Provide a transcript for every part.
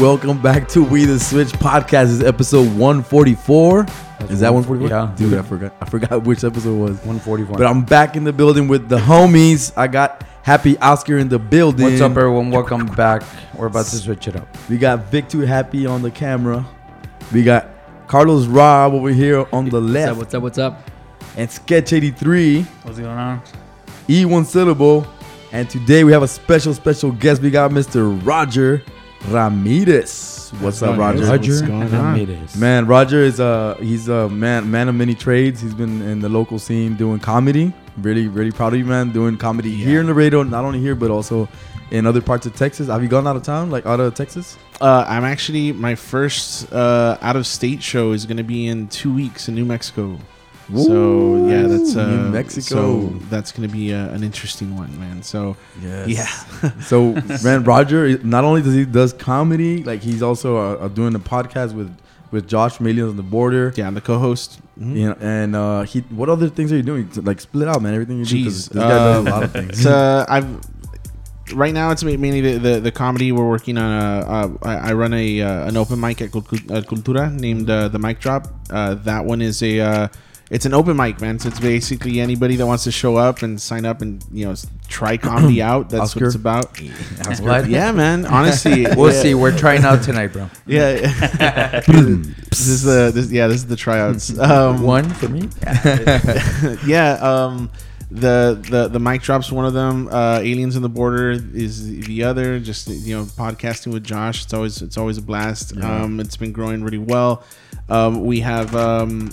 welcome back to We the Switch podcast. This is episode 144. is that 144? yeah. Dude, I forgot. I forgot which episode it was. 144. But I'm back in the building with the homies. I got Happy Oscar in the building. What's up, everyone? Welcome back. We're about to switch it up. We got Victor Happy on the camera. We got Carlos Rob over here on the What's left. up? What's up? What's up? and Sketch 83, What's going on? E1 Syllable. And today we have a special, special guest. We got Mr. Roger Ramirez. What's up, Roger? Roger going on? Ramirez. Man, Roger is a he's a man man of many trades. He's been in the local scene doing comedy. Really, really proud of you, man. Doing comedy here in the radio, not only here but also in other parts of Texas. Have you gone out of town, like out of Texas? Uh, I'm actually my first uh, out of state show is going to be in two weeks in New Mexico. So yeah, that's uh, New Mexico. So that's to be uh, an interesting one, man. So Yes. yeah, So man, Roger not only does he does comedy, like he's also uh, uh, doing a podcast with with Josh Millions on the Border. yeah, I'm the co-host. Mhm. You know, and uh, he, what other things are you doing? Like split out, man. Everything you do. 'cause Jeez, this guy does a lot of things. It's, uh, I've right now it's mainly the, the, the comedy. We're working on a. Uh, I, I run a uh, an open mic at Cultura named uh, the Mic Drop. Uh, that one is a. It's an open mic, man. So it's basically anybody that wants to show up and sign up and you know try comedy out. That's Oscar? what it's about. What? Yeah, man. Honestly, We'll yeah, see. We're trying out tonight, bro. Yeah, this is the this, yeah this is the tryouts. Um, One for me. yeah, um, the the the mic drops one of them. Uh, Aliens in the Border is the other. Just you know, podcasting with Josh. It's always it's always a blast. Yeah. Um, it's been growing really well. Um, we have. Um,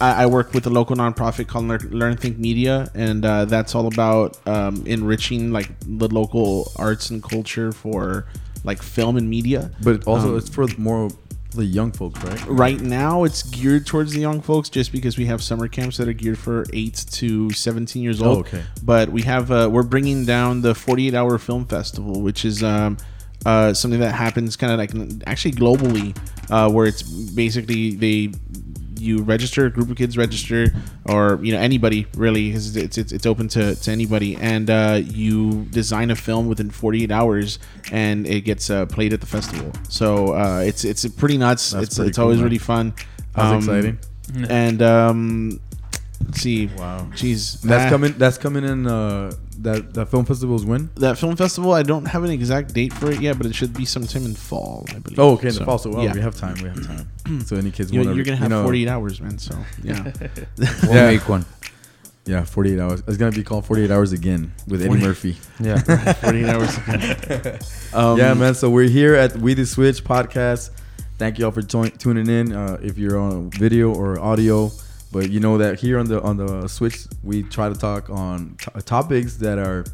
I, I work with a local nonprofit called Learn, Learn Think Media, and uh, that's all about um, enriching like the local arts and culture for like film and media. but also, um, it's for more the young folks, right? Right now, it's geared towards the young folks, just because we have summer camps that are geared for eight to seventeen years old. Oh, okay. But we have uh, we're bringing down the forty-eight hour film festival, which is um, uh, something that happens kind of like actually globally, uh, where it's basically they you register a group of kids register or you know anybody really, it's, it's, it's open to, to anybody and uh, you design a film within 48 hours and it gets uh, played at the festival so uh, it's it's pretty nuts That's it's pretty it's cool, always man. really fun That's Um, exciting. and um let's see Wow. jeez That's Ah, coming. That's coming in. Uh, that that film festival's when? that film festival i don't have an exact date for it yet but it should be sometime in fall i believe Oh, okay. In So, the fall. So well, yeah. we have time. We have time. so any kids you, want you're gonna have you know, 48 hours man so yeah We'll Yeah. make one. Yeah, 48 hours. It's gonna be called 48 hours again with Eddie Murphy. Yeah. 48 hours um, yeah, man. So we're here at We the Switch podcast. Thank you all for join- tuning in. Uh, if you're on video or audio, but you know that here on the on the Switch, we try to talk on t- topics that are,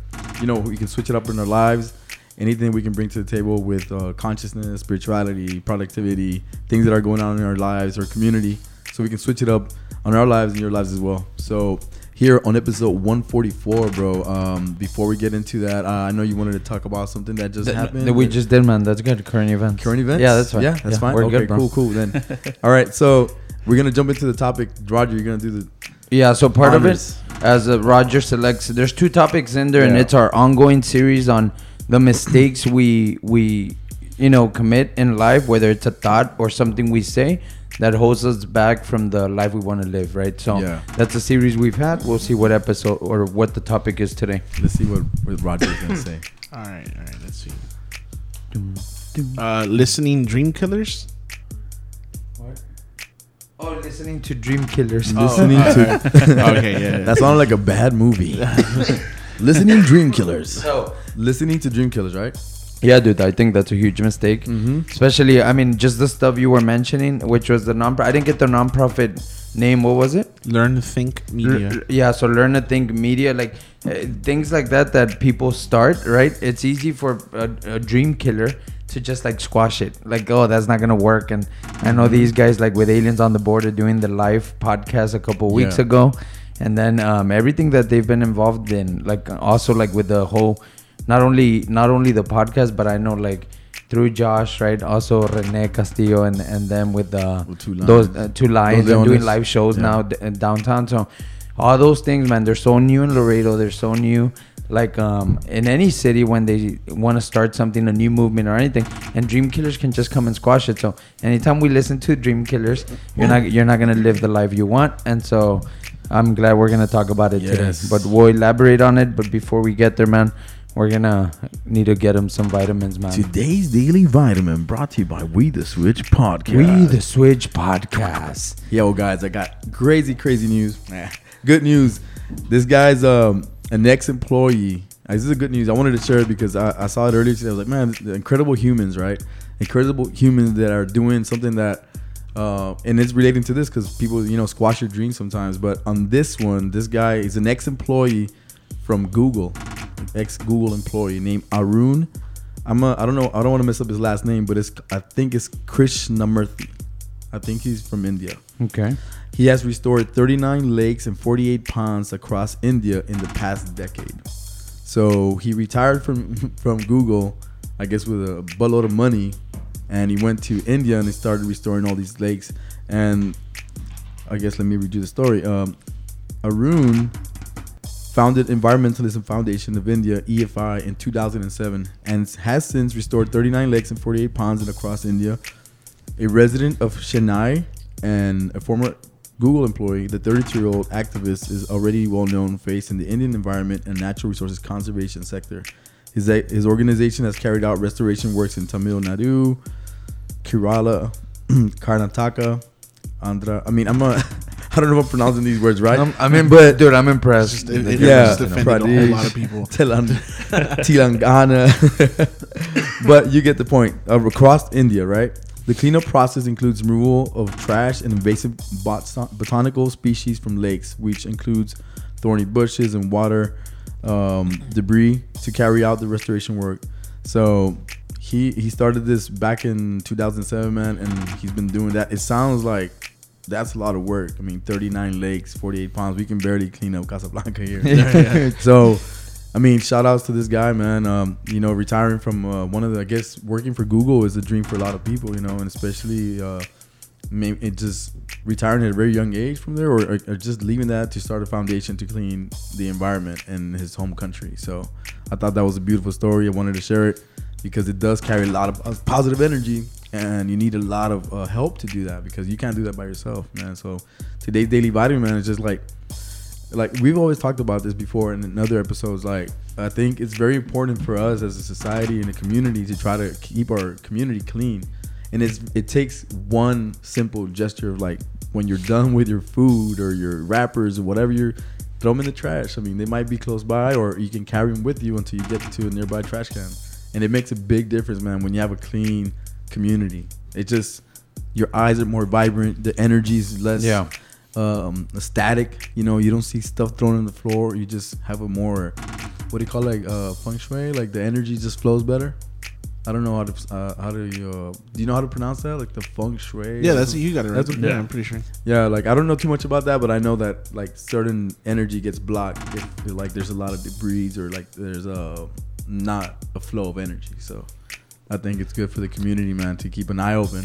you know, we can switch it up in our lives. Anything we can bring to the table with uh, consciousness, spirituality, productivity, things that are going on in our lives or community, so we can switch it up on our lives and your lives as well. So here on episode 144, bro. Um, before we get into that, uh, I know you wanted to talk about something that just That, happened. that we just did, man. That's good. Current events. Current events? Yeah, that's fine. Yeah, that's fine. We're okay, good, bro. cool, cool. Then, all right. So we're gonna jump into the topic. Roger, you're gonna do the Yeah, so part honors. of it, as uh, Roger selects, there's two topics in there, and it's our ongoing series on the mistakes we we you know commit in life, whether it's a thought or something we say that holds us back from the life we want to live, right? So Yeah. that's a series we've had. We'll see what episode or what the topic is today. Let's see what, what Roger is gonna say. all right all right let's see uh, listening dream killers Oh, listening to Dream Killers. Listening to okay yeah, yeah. that sounded like a bad movie. Listening Dream Killers. So Listening to Dream Killers, right? yeah, dude, I think that's a huge mistake. Mm-hmm. Especially, I mean, just the stuff you were mentioning, which was the non. I didn't get the nonprofit name. What was it? learn to think media L- yeah, so learn to think media, like uh, things like that that people start, right? It's easy for a, a dream killer to just like squash it, like oh that's not gonna work. And I know these guys like with Aliens on the Border doing the live podcast a couple weeks Yeah. ago, and then um, everything that they've been involved in, like also like with the whole, not only not only the podcast, but I know like through Josh, right? Also Rene Castillo and and them with the With Two those uh, two lions Those and doing live shows Yeah. now d- uh, downtown. So all those things, man, they're so new in Laredo. They're so new like um, in any city when they want to start something, a new movement or anything, and Dream Killers can just come and squash it. So anytime we listen to Dream Killers, you're not you're not gonna live the life you want, and so I'm glad we're gonna talk about it Yes. today. But we'll elaborate on it. But before we get there, man, we're gonna need to get him some vitamins, man. Today's daily vitamin brought to you by We the Switch podcast. We the Switch podcast. Yo, guys, I got crazy, crazy news. Good news. This guy's um an ex-employee. Uh, This is a good news. I wanted to share it because I, I saw it earlier today. I was like, man, incredible humans, right? Incredible humans that are doing something that, uh, and it's relating to this because people, you know, squash your dreams sometimes. But on this one, this guy is an ex-employee from Google, ex-Google employee named Arun. I'm a, I don't know. I don't want to mess up his last name, but it's I think it's Krishnamurthy. I think he's from India. Okay. He has restored 39 lakes and 48 ponds across India in the past decade. So he retired from from Google, I guess with a buttload of money, and he went to India and he started restoring all these lakes. And I guess let me read you the story. Um, Arun founded Environmentalist Foundation of India (EFI) in 2007 and has since restored 39 lakes and 48 ponds across India. A resident of Chennai and a former Google employee, the 32-year-old activist is already well-known face in the Indian environment and natural resources conservation sector. His, his organization has carried out restoration works in Tamil Nadu, Kerala, Karnataka, Andhra. I mean, I'm a, I don't know if I'm pronouncing these words right. I'm, I'm in, but dude. I'm impressed. Just- it- it yeah, just offended a whole lot of people. Telang- Telangana. but you get the point. Uh, across India, right? The cleanup process includes removal of trash and invasive bot- botanical species from lakes, which includes thorny bushes and water um, debris to carry out the restoration work. So he he started this back in 2007, man, and he's been doing that. It sounds like that's a lot of work. I mean, 39 lakes, 48 ponds. We can barely clean up Casablanca here. so, I mean, shout outs to this guy, man. Um, you know, retiring from uh, one of the, I guess, working for Google is a dream for a lot of people, you know, and especially uh, it just retiring at a very young age from there, or, or, or just leaving that to start a foundation to clean the environment in his home country. So, I thought that was a beautiful story. I wanted to share it because it does carry a lot of positive energy, and you need a lot of uh, help to do that because you can't do that by yourself, man. So, today's daily vitamin, man, is just like like we've always talked about this before in, in other episodes like i think it's very important for us as a society and a community to try to keep our community clean. And it's it takes one simple gesture of like when you're done with your food or your wrappers or whatever you're throw them in the trash. I mean they might be close by or you can carry them with you until you get to a nearby trash can. And it makes a big difference man when you have a clean community. It just your eyes are more vibrant the energy's less Yeah. Um, static. You know, you don't see stuff thrown on the floor. You just have a more, what do you call it, like uh, feng shui? Like the energy just flows better. I don't know how to uh, how do you uh, do you know how to pronounce that? Like the feng shui. Yeah, that's you got it right. What- yeah, yeah. I'm pretty sure. Yeah, like I don't know too much about that, but I know that like certain energy gets blocked if like there's a lot of debris or like there's a not a flow of energy. So I think it's good for the community, man, to keep an eye open.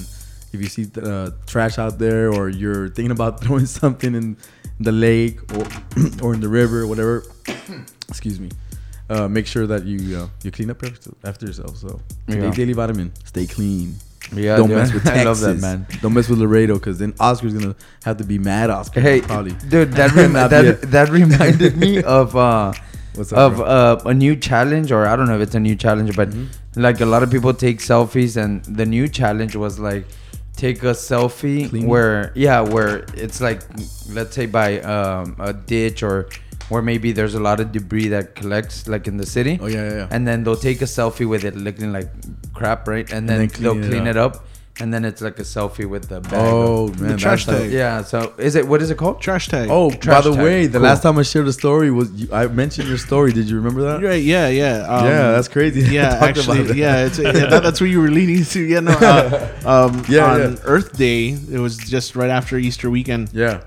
If you see uh, trash out there, or you're thinking about throwing something in the lake or or in the river, whatever, excuse me, uh, make sure that you uh, you clean up after, yourself. So Yeah. daily vitamin, stay clean. Yeah, don't dude. mess with Texas. I love that, man. Don't mess with Laredo because then Oscar's gonna have to be mad. Oscar, Hey, probably. dude, that rem- that that reminded me of uh, What's up, of uh, a new challenge, or I don't know if it's a new challenge, but Mhm. like a lot of people take selfies, and the new challenge was like take a selfie Clean? where yeah, where it's like let's say by um, a ditch or where maybe there's a lot of debris that collects like in the city. Oh yeah, yeah, yeah. and then they'll take a selfie with it looking like crap, right? And then, then clean they'll it clean up. it up, and then it's like a selfie with the bag. oh of- man, trash that's tag. yeah. So is it what is it called? Trash tag. Oh, by the tag. way, the Cool. last time I shared a story was you, I mentioned your story. Did you remember that? Right, yeah, yeah. Um, yeah, that's crazy. Yeah, actually, yeah, it's, yeah that, that's where you were leading to. Yeah, no. Uh, um, Yeah, on yeah. Earth Day, it was just right after Easter weekend. yeah.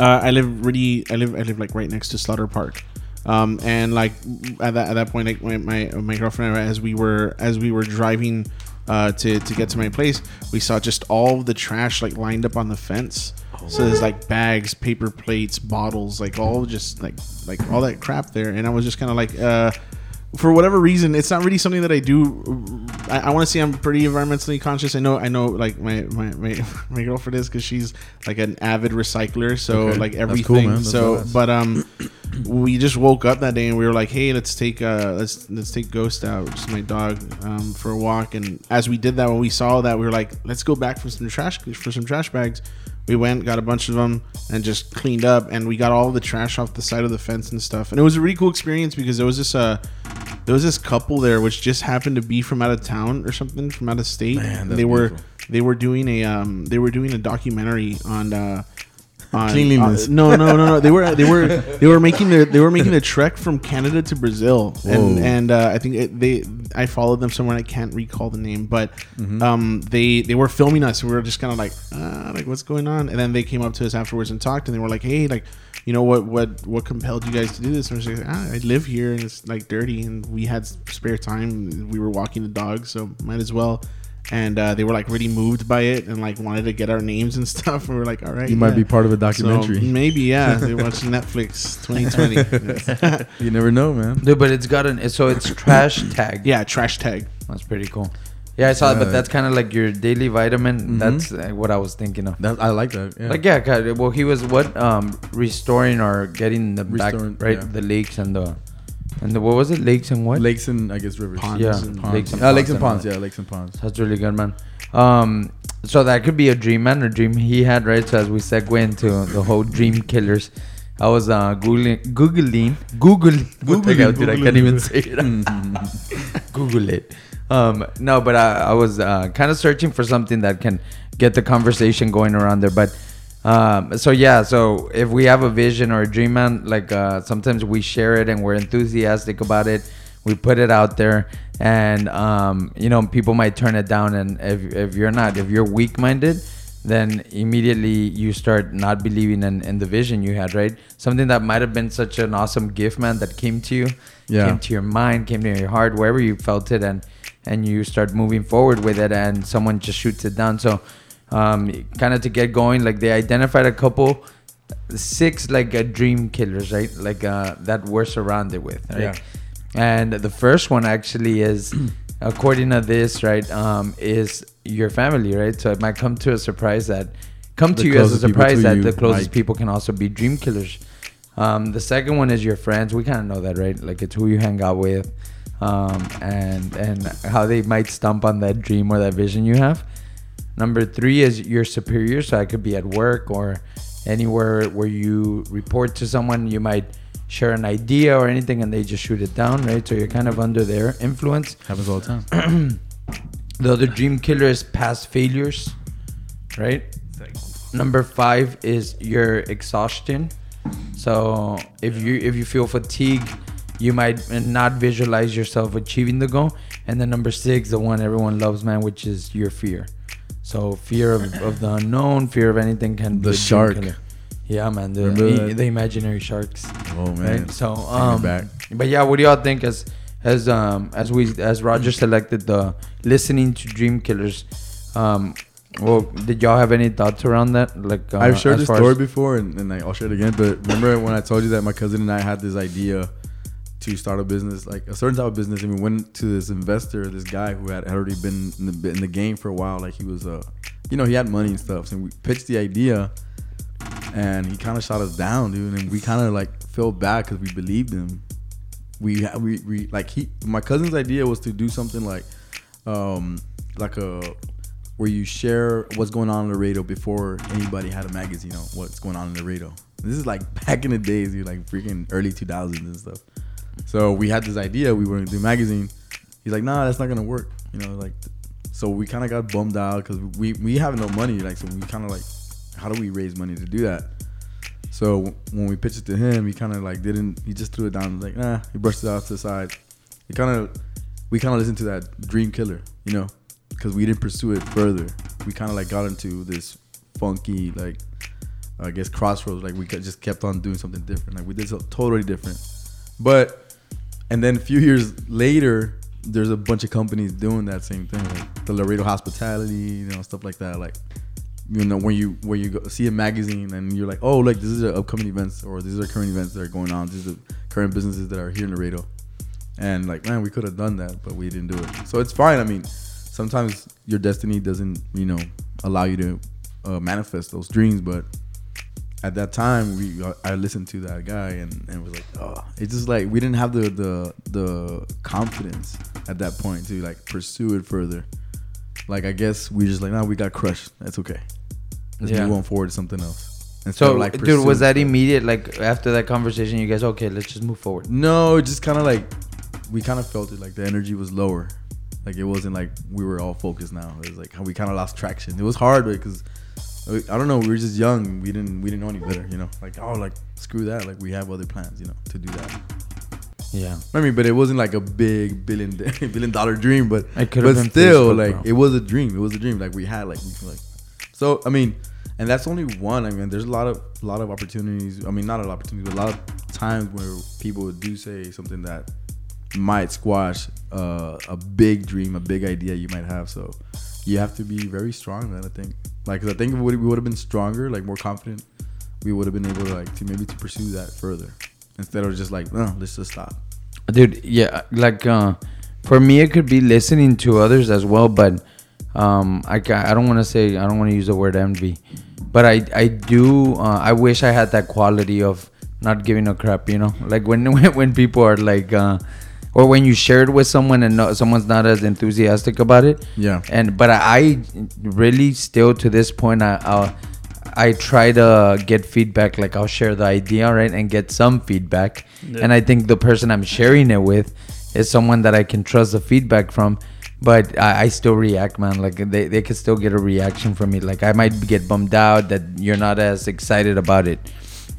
Uh, I live really, I live, I live like right next to Slaughter Park, um, and like at that at that point, like my my, my girlfriend and I, as we were as we were driving uh, to to get to my place, we saw just all the trash like lined up on the fence. So there's like bags, paper plates, bottles, like all just like like all that crap there. And I was just kind of like, uh, for whatever reason, it's not really something that I do. I, I want to say I'm pretty environmentally conscious. I know, I know, like my my my, my girlfriend is because she's like an avid recycler. So Okay. like everything. cool, so, but um, we just woke up that day and we were like, hey, let's take uh, let's let's take Ghost out, which is my dog, um, for a walk. And as we did that, when we saw that, we were like, let's go back for some trash for some trash bags. We went, got a bunch of them, and just cleaned up. And we got all the trash off the side of the fence and stuff. And it was a really cool experience because there was this uh, there was this couple there which just happened to be from out of town or something, from out of state. Man, they were beautiful. they were doing a um, they were doing a documentary on. Uh, on, Cleanliness. uh, no, no, no, no. They were they were they were making the they were making a trek from Canada to Brazil, and Whoa. and uh, I think it, they I followed them somewhere. I can't recall the name, but Mm-hmm. um, they they were filming us. We were just kind of like, uh, like what's going on? And then they came up to us afterwards and talked, and they were like, hey, like, you know what what what compelled you guys to do this? And I was like, ah, I live here, and it's like dirty, and we had spare time. We were walking the dog, so might as well. And uh, they were like really moved by it and like wanted to get our names and stuff. And we were like, all right, You might be part of a So, documentary. maybe, yeah. They're watching Netflix 2020. you never know, man. Dude, but it's got an so it's trash tag. yeah, trash tag. that's pretty cool. Yeah, I saw it, but that's kind of like your daily vitamin. Mhm. That's uh, what I was thinking of. That I like that. Yeah. Like yeah, God, well he was what um restoring or getting the Restoring, back right yeah. the leaks and the and the what was it lakes and what lakes and I guess rivers. Ponds yeah and Ponds. lakes and Ah, lakes ponds and ponds. Yeah, lakes and ponds. That's really good, man. Um, so that could be a dream man or dream he had, right? So as we segue into the whole dream killers, I was uh googling googling Google Google Googling, dude I can't even say it. Google it. Um, no, but I, I was uh, kind of searching for something that can get the conversation going around there. But um, so yeah, so if we have a vision or a dream, man, like uh, sometimes we share it and we're enthusiastic about it. We put it out there, and um, you know, people might turn it down. And if if you're not, if you're weak-minded, then immediately you start not believing in, in the vision you had, right? Something that might have been such an awesome gift, man, that came to you, Yeah. came to your mind, came to your heart, wherever you felt it, and and you start moving forward with it, and someone just shoots it down. So, um, kind of to get going, like they identified a couple, six like uh, dream killers, right? Like uh, that we're surrounded with, right? Yeah. And the first one actually is, according to this, right, um, is your family, right? So it might come to a surprise that come The to you as a surprise that you, the closest like- people can also be dream killers. Um, the second one is your friends. We kind of know that, right? Like it's who you hang out with, um, and and how they might stump on that dream or that vision you have. Number three is your superior. So I could be at work or anywhere where you report to someone. You might share an idea or anything, and they just shoot it down, right? So you're kind of under their influence. Happens all the time. The other dream killer is past failures, right? Number five is your exhaustion. So if you if you feel fatigue, you might not visualize yourself achieving the goal. And then number six, the one everyone loves, man, which is your fear. So fear of, of the unknown, fear of anything can The shark. killer. Yeah, man, the that? the imaginary sharks. Oh man. Right. So um, but yeah, what do y'all think as as um as we as Roger selected the listening to Dream Killers? Um, well, did y'all have any thoughts around that? Like uh, I've shared this story before, and, and I'll share it again. But remember when I told you that my cousin and I had this idea to start a business, like a certain type of business, and we went to this investor, this guy who had already been in the, in the game for a while. Like he was, uh, you know, he had money and stuff. So we pitched the idea, and he kind of shot us down, dude. And we kind of like felt bad because we believed him. We we we like he. My cousin's idea was to do something like, um, like a where you share what's going on in the radio before anybody had a magazine on what's going on in the radio. This is like back in the days, dude, like freaking early 2000s and stuff. So we had this idea, we were gonna do magazine. He's like, nah, that's not gonna work. You know, like, so we kind of got bummed out because we we have no money. Like, so we kind of like, how do we raise money to do that? So when we pitched it to him, he kind of like didn't. He just threw it down. Like, nah, he brushed it off to the side. He kind of, we kind of listened to that Dream Killer, you know, because we didn't pursue it further. We kind of like got into this funky, like, I guess crossroads. Like we just kept on doing something different. Like we did something totally different. But, and then a few years later, there's a bunch of companies doing that same thing, like the Laredo Hospitality, you know, stuff like that. Like you know when you when you go, see a magazine and you're like, oh, like this is the upcoming events or these are current events that are going on. These are current businesses that are here in Laredo, and like man, we could have done that, but we didn't do it. So it's fine. I mean, sometimes your destiny doesn't you know allow you to uh, manifest those dreams, but at that time we I listened to that guy and, and was like, oh, it's just like we didn't have the the the confidence at that point to like pursue it further. Like I guess we just like, nah, we got crushed. That's okay. Let's Yeah. move on forward to something else. Instead So, of, like, dude, was that immediate? Like after that conversation, you guys okay? Let's just move forward. No, it just kind of like we kind of felt it like the energy was lower. Like it wasn't like we were all focused now. It was like we kind of lost traction. It was hard because I don't know. We were just young. We didn't we didn't know any better. You know, like oh like screw that. Like we have other plans. You know, to do that. Yeah. I mean, but it wasn't like a big billion billion dollar dream. But It but still, like bro. it was a dream. It was a dream. Like we had like we like. So I mean, and that's only one. I mean, there's a lot of a lot of opportunities. I mean, not a lot of opportunities, but a lot of times where people do say something that might squash uh, a big dream, a big idea you might have. So you have to be very strong. Then I think, like, I think if we would have been stronger, like more confident, we would have been able to like to maybe to pursue that further instead of just like, no, let's just stop. dude yeah like uh for me it could be listening to others as well but um i, I don't want to say i don't want to use the word envy but i i do uh, i wish i had that quality of not giving a crap you know like when when, when people are like uh or when you share it with someone and no, someone's not as enthusiastic about it Yeah. and but i, I really still to this point i I'll, I try to get feedback. Like I'll share the idea, right, and get some feedback. And I think the person I'm sharing it with is someone that I can trust the feedback from. But I, I still react, man. Like they, they could still get a reaction from me. Like I might get bummed out that you're not as excited about it.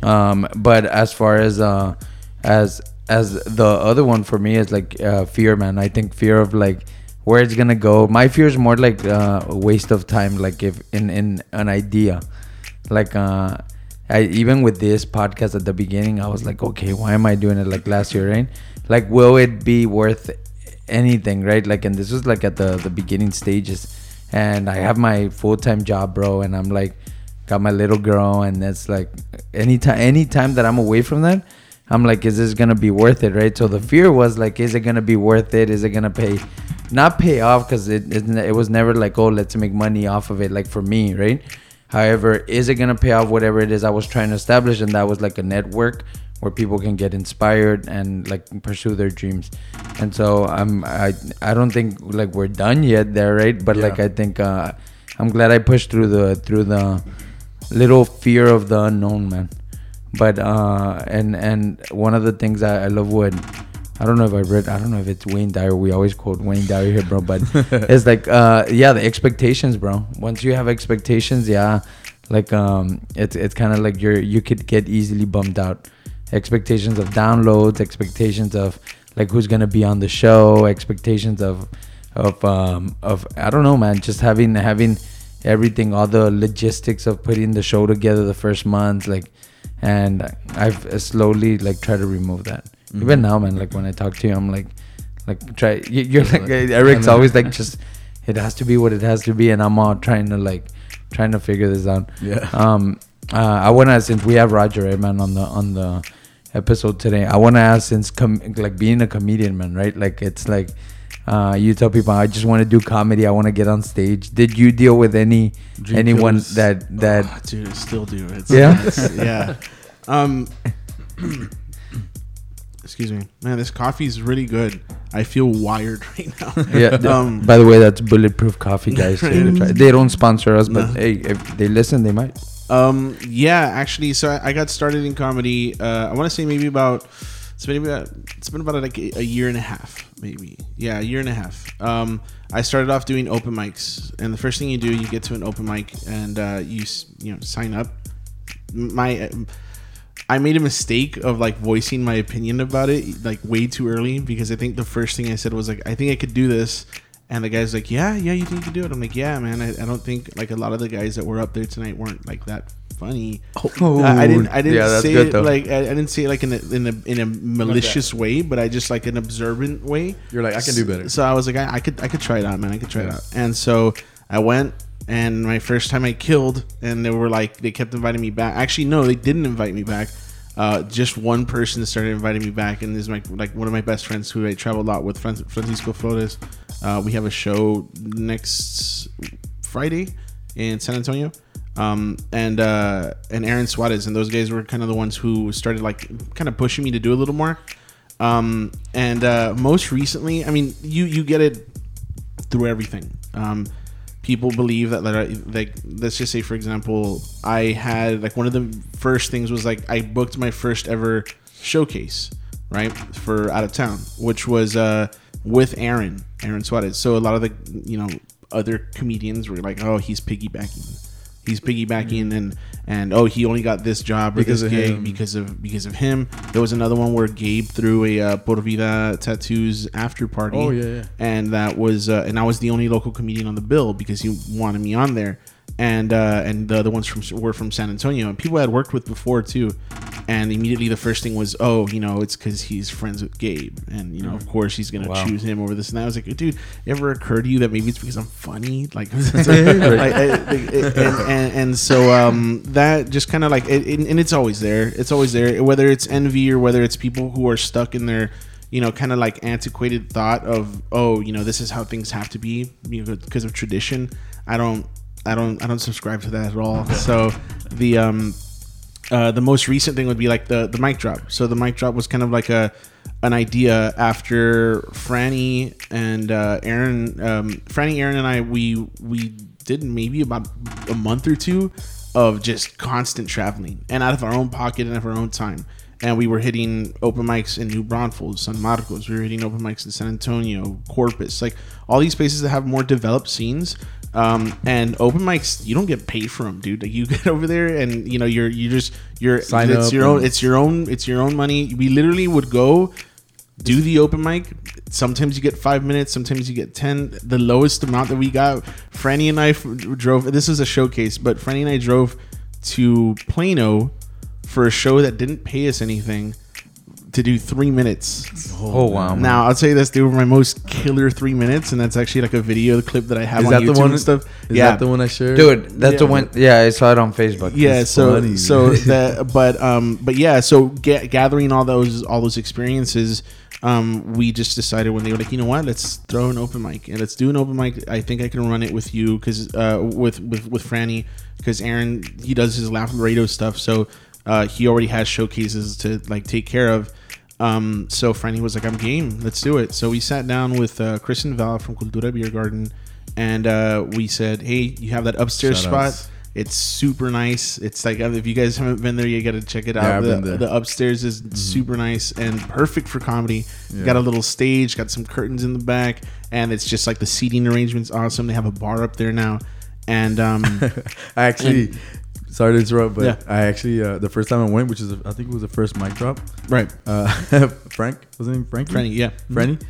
Um, but as far as uh, as as the other one for me is like uh, fear, man. I think fear of like where it's gonna go. My fear is more like uh, a waste of time. Like if in in an idea, like uh, I even with this podcast at the beginning, I was like, okay, why am I doing it like last year, right? Like, will it be worth anything, right? Like, and this was like at the the beginning stages, and I have my full time job, bro, and I'm like, got my little girl, and that's like anytime anytime that I'm away from that. I'm like, is this gonna be worth it, right? So the fear was like, is it gonna be worth it? Is it gonna pay, not pay off? Because it, it it was never like, oh, let's make money off of it, like for me, right? However, is it gonna pay off whatever it is I was trying to establish? And that was like a network where people can get inspired and like pursue their dreams. And so I'm I I don't think like we're done yet there, right? But like I think uh, I'm glad I pushed through the through the little fear of the unknown, man. But uh, and and one of the things I, I love when I don't know if I read I don't know if it's Wayne Dyer. We always quote Wayne Dyer here, bro. But it's like uh, yeah, the expectations, bro. Once you have expectations, yeah, like um, it's it's kind of like you're you could get easily bummed out. Expectations of downloads, expectations of like who's gonna be on the show, expectations of of um of I don't know, man. Just having having everything, all the logistics of putting the show together the first month, like, and I've slowly like tried to remove that. Even now, man, like when I talk to you, I'm like, like try. you- You're like Eric's always like just, it has to be what it has to be, and I'm all trying to like, trying to figure this out. Yeah. Um, uh, I want to ask since we have Roger, right, man, on the on the episode today. I want to ask since com- like being a comedian, man, right? Like it's like uh, you tell people I just want to do comedy. I want to get on stage. Did you deal with any Dream anyone that that? Ah, dude, I still do. It's, Yeah? it's- yeah. Um. excuse me, man. This coffee is really good. I feel wired right now. Yeah. Um. by the way, that's bulletproof coffee, guys. So you try- they don't sponsor us, but No. hey, if they listen, they might. Um. Yeah. Actually, so I, I got started in comedy. Uh, I want to say maybe about. It's been about. It's been about like a, a year and a half, maybe. Yeah, a year and a half. Um. I started off doing open mics, and the first thing you do, you get to an open mic, and uh, you you know sign up. My. I made a mistake of like voicing my opinion about it like way too early because I think the first thing I said was like I think I could do this and the guy's like yeah yeah you think you could do it I'm like yeah man I, I don't think like a lot of the guys that were up there tonight weren't like that funny Oh, I, I didn't I didn't yeah, say it though. like I, I didn't say it like in a in a in a malicious way but I just like an observant way You're like, I can do better. so I was like, I, I could, I could try it out, man. I could try it out. And so I went and my first time I killed, and they were like, they kept inviting me back. Actually, no, they didn't invite me back. Uh, just one person started inviting me back, and this is my like one of my best friends who I travel a lot with, Francisco Flores. Uh, we have a show next Friday in San Antonio, um, and uh, and Aaron Suarez, and those guys were kind of the ones who started like kind of pushing me to do a little more. Um, and uh, most recently, I mean, you you get it through everything. Um, people believe that, that like let's just say for example, I had like one of the first things was like I booked my first ever showcase, right, for out of town, which was uh, with Aaron, Aaron Suarez. So a lot of the you know other comedians were like, oh, he's piggybacking. He's piggybacking and and oh he only got this job or Because this of gig him. because of because of him. There was another one where Gabe threw a uh, Por Vida tattoos after party. Oh, yeah, yeah. And that was uh, and I was the only local comedian on the bill because he wanted me on there. And uh, and the other ones from were from San Antonio and people I had worked with before too. And immediately the first thing was, oh, you know, it's because he's friends with Gabe, and you know, of course he's gonna Wow. choose him over this. And I was like, dude, ever occurred to you that maybe it's because I'm funny? Like, like, I- like, and, and, and so um, that just kind of like, it, it- and it's always there. It's always there, whether it's envy or whether it's people who are stuck in their, you know, kind of like antiquated thought of, oh, you know, this is how things have to be you know, because of tradition. I don't, I don't, I don't subscribe to that at all. So the um, uh, the most recent thing would be like the the mic drop. So the mic drop was kind of like a an idea after Franny and uh, Aaron, um, Franny, Aaron, and I we we did maybe about a month or two of just constant traveling and out of our own pocket and of our own time. And we were hitting open mics in New Braunfels, San Marcos. We were hitting open mics in San Antonio, Corpus, like all these places that have more developed scenes. Um, and open mics, you don't get paid for them, dude. Like you get over there, and you know you're you just you're Sign it's up your own and- it's your own it's your own money. We literally would go do the open mic. Sometimes you get five minutes, sometimes you get ten. The lowest amount that we got, Franny and I f- drove. This is a showcase, but Franny and I drove to Plano for a show that didn't pay us anything to do three minutes. Oh, wow. man. Now I'll tell you this, they were my most killer three minutes, and that's actually like a video clip that I have Is on that YouTube the one? and stuff. Is yeah, that the one I shared? Dude, that's the one. Yeah, I saw it on Facebook. yeah It's so funny, so that but um but yeah so ga- gathering all those all those experiences um we just decided when they were like you know what let's throw an open mic and let's do an open mic i think i can run it with you because uh with with with franny because aaron he does his laugh radio stuff so uh he already has showcases to like take care of um, so Franny was like, "I'm game. Let's do it." So we sat down with uh, Chris and Val from Cultura Beer Garden, and uh, we said, "Hey, you have that upstairs Shout spot. outs. It's super nice. It's like if you guys haven't been there, you got to check it out. I've the. Mm-hmm. upstairs is super nice and perfect for comedy. Yeah. Got a little stage, got some curtains in the back, and it's just like the seating arrangement's awesome. They have a bar up there now, and um, I actually, sorry to interrupt, but Yeah. I actually uh, the first time I went, which is I think it was the first mic drop. right, Uh, Frank was his name Frank? Franny, yeah, Franny.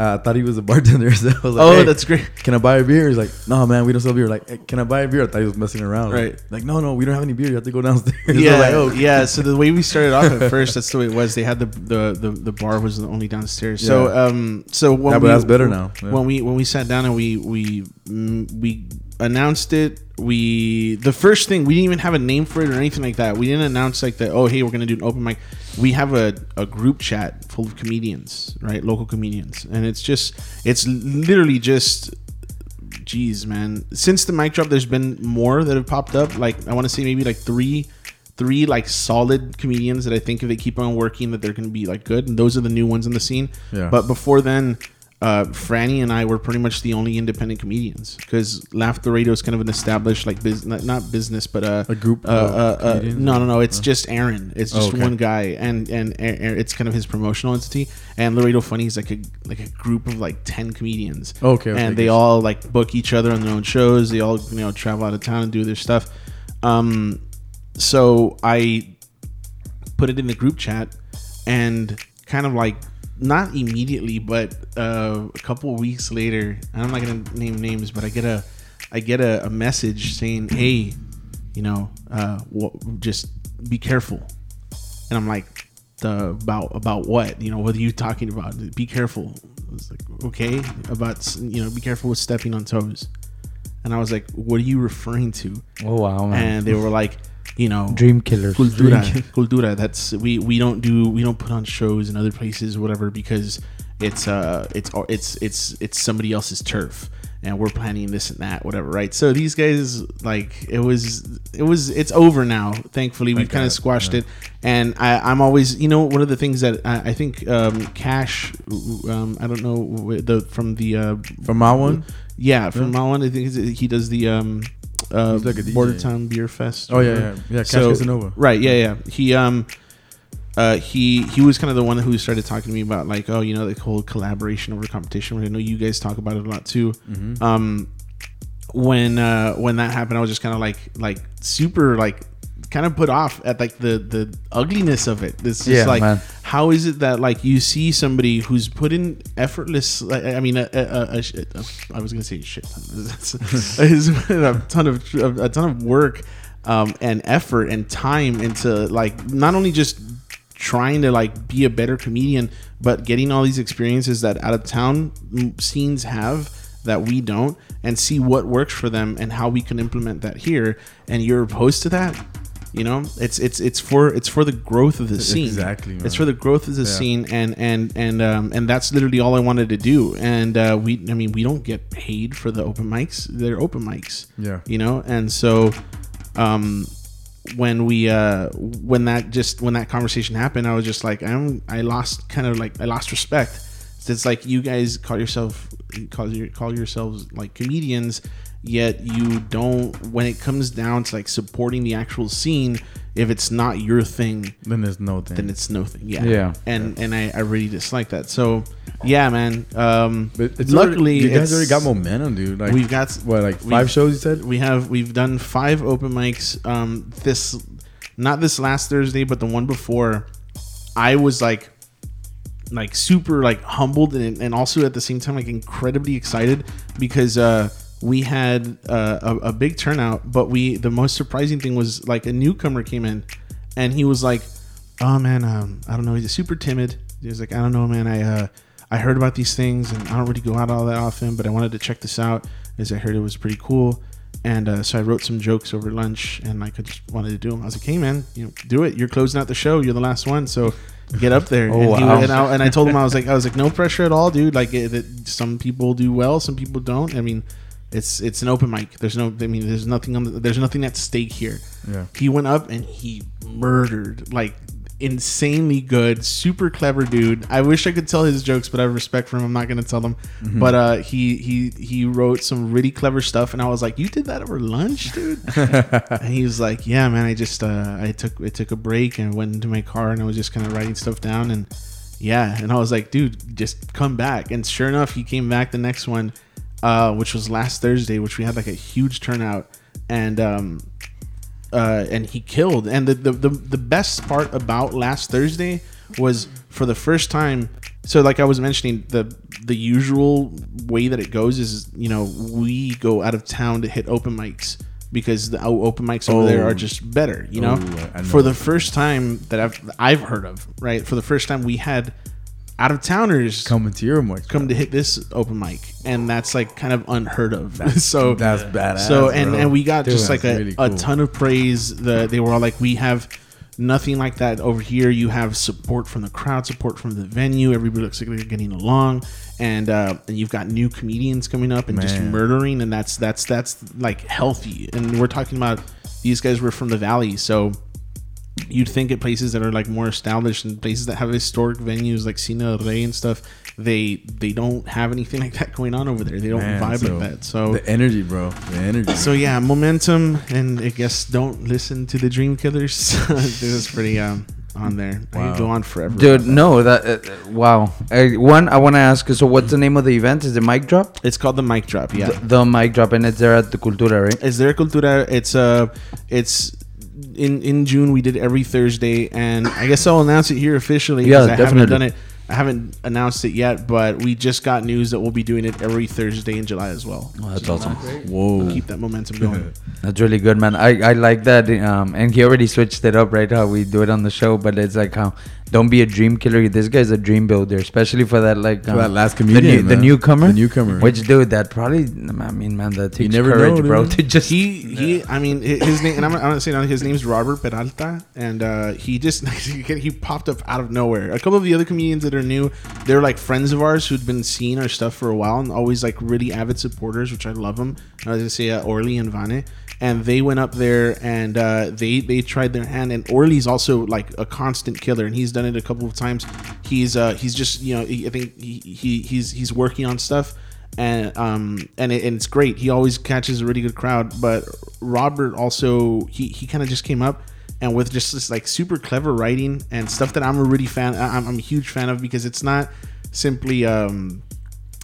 Uh, I thought he was a bartender. So I was like, Oh, "Hey, that's great. Can I buy a beer? He's like, No, man, we don't sell beer. Like, "Hey, can I buy a beer? I thought he was messing around. Right. Like, no, no, we don't have any beer. You have to go downstairs. Yeah, like, "Oh." yeah. So the way we started off at first, that's the way it was. They had the the the, the bar was the only downstairs. So um, so when Yeah, but we, that's better now. Yeah. When we when we sat down and we we mm, we announced it, we the first thing we didn't even have a name for it or anything like that. We didn't announce like that. Oh, hey, we're gonna do an open mic. We have a, a group chat full of comedians, right? Local comedians, and it's just it's literally just Jeez, man. Since the mic drop, there's been more that have popped up. Like I want to say maybe like three, three like solid comedians that I think if they keep on working, that they're gonna be like good. And those are the new ones in the scene. Yeah. But before then, uh, Franny and I were pretty much the only independent comedians because Laugh the Radio is kind of an established like business, not, business, but uh, A group Uh, uh, uh, no, no, no. It's just Aaron. It's just Oh, okay. one guy, and and it's kind of his promotional entity. And Laredo Funny is like a like a group of like ten comedians Okay, okay, and they all like book each other on their own shows. They all you know travel out of town and do their stuff. Um, so I put it in the group chat and kind of like not immediately, but uh, a couple weeks later, and I'm not gonna name names, but I get a I get a, a message saying, "Hey, you know, uh, wh- just be careful," and I'm like. The, about about what you know what are you talking about be careful I was like okay about you know be careful with stepping on toes and and I was like, "What are you referring to?" Oh wow, man. And they were like, "You know, Dream killers. cultura, cultura. That's we we don't do we don't put on shows in other places, whatever, because it's uh it's it's it's it's somebody else's turf." and we're planning this and that, whatever, right? So these guys, like, it was, it was, it's over now. Thankfully, we've kind of squashed yeah. it, and I, I'm always, you know, one of the things that I, I think um, Cash, um, I don't know the from the uh, From my one. yeah, from Yeah. my one, I think he does the um, uh, like a DJ. Border Town Beer Fest. Oh yeah, yeah, yeah. Cash So- Casanova. Right. Yeah. Yeah. He um, uh, he he was kind of the one who started talking to me about like, oh, you know, the whole collaboration over competition. I know you guys talk about it a lot too. Mm-hmm. Um, when uh when that happened, I was just kind of like like super like kind of put off at like the the ugliness of it. It's just Yeah, like man. how is it that like you see somebody who's put in effortless like, i mean a, a, a, a, sh- a- i was gonna say shit ton. That's- it's been a ton of a ton of work um, and effort and time into like not only just trying to like be a better comedian but getting all these experiences that out of town scenes have that we don't and see what works for them and how we can implement that here and you're opposed to that you know? It's it's it's for it's for the growth of the scene. Exactly, man. it's for the growth of the Yeah. scene and and and um and that's literally all i wanted to do. And uh we i mean we don't get paid for the open mics. They're open mics. Yeah. you know? And so um when we uh when that just when that conversation happened i was just like i'm i lost kind of like i lost respect. It's like you guys call yourself call your call yourselves like comedians yet you don't when it comes down to like supporting the actual scene if it's not your thing Then there's no thing. then it's no thing yeah Yeah. and and i i really dislike that so yeah man um But it's luckily already, you guys it's- already got momentum, dude. Like we've got what, like five shows? You said. we have we've done five open mics um this not this last thursday but the one before i was like like super like humbled and, and also at the same time like incredibly excited because uh we had uh, a, a big turnout but we the most surprising thing was like a newcomer came in and he was like oh man um i don't know he's super timid he was like i don't know man i uh i heard about these things and i don't really go out all that often but i wanted to check this out as i heard it was pretty cool and uh, so I wrote some jokes over lunch, and like I just wanted to do them. I was like, "Hey, man, you know, do it. You're closing out the show. You're the last one, so get up there." Oh, and, he, wow. and, I, and I told him I was like, "I was like, no pressure at all, dude. Like, it, it, some people do well, some people don't. I mean, it's it's an open mic. There's no, I mean, there's nothing on the, there's nothing at stake here." Yeah. He went up and he murdered like insanely good, super clever dude. I wish I could tell his jokes, but I have respect for him. I'm not gonna tell them. Mm-hmm. But uh, he he he wrote some really clever stuff, and I was like, "You did that over lunch, dude?" and he was like, "Yeah, man. I just uh, I took I took a break and went into my car, and I was just kind of writing stuff down, and yeah." And I was like, "Dude, just come back." And sure enough, he came back the next one, uh, which was last Thursday, which we had like a huge turnout, and um, uh, and he killed. And the, the the the best part about last Thursday was for the first time. So, like I was mentioning, the the usual way that it goes is you know we go out of town to hit open mics because the open mics over there Oh. are just better. You know, Oh, know. for the first time that I've I've heard of, right? For the first time, we had out of towners Coming to your mic. come to hit this open mic, and that's like kind of unheard of. so That's badass. so and bro. and we got Dude, just like a, really a ton of praise. The they were all like, we have nothing like that over here. You have support from the crowd, support from the venue. Everybody looks like they're getting along, and uh, and you've got new comedians coming up and just murdering, and that's that's that's like healthy. And we're talking about these guys were from the valley, so you'd think at places that are like more established and places that have historic venues like Cine El Rey and stuff, they they don't have anything like that going on over there. They don't Man, vibe so like that. So the energy, bro. The energy. so yeah, momentum, and I guess don't listen to the Dream Killers. this is pretty um on there. I Wow. could go on forever. Dude, no, that uh, wow. Uh, one, I want to ask. So, what's the name of the event? Is it mic drop? it's called the mic drop. Yeah, The, the mic drop, and it's there at the Cultura, right? it's their cultura. It's uh, it's in in June we did every Thursday, and I guess I'll announce it here officially. Yeah, I haven't definitely. done it. I haven't announced it yet, but we just got news that we'll be doing it every Thursday in July as well. Oh, that's awesome. Whoa. Keep that momentum going. That's really good, man. I, I like that. Um, and he already switched it up, right? How we do it on the show, but it's like how don't be a dream killer. This guy's a dream builder, especially for that like For that last the, comedian, new, the newcomer, The newcomer. Which dude, that probably I mean, man, that takes never courage, know, bro, to just he he i mean his name and i'm, I'm not saying his name's robert peralta and uh he just he popped up out of nowhere. A couple of the other comedians that are new they're like friends of ours who'd been seeing our stuff for a while and always like really avid supporters which i love them i was gonna say uh, orly and vane. And they went up there and uh, they they tried their hand and Orly's also like a constant killer and he's done it a couple of times he's uh he's just you know he, I think he, he he's he's working on stuff and um and, it, and it's great. He always catches a really good crowd. But Robert also he he kind of just came up and with just this like super clever writing and stuff that I'm a really fan. I'm, I'm a huge fan of because it's not simply um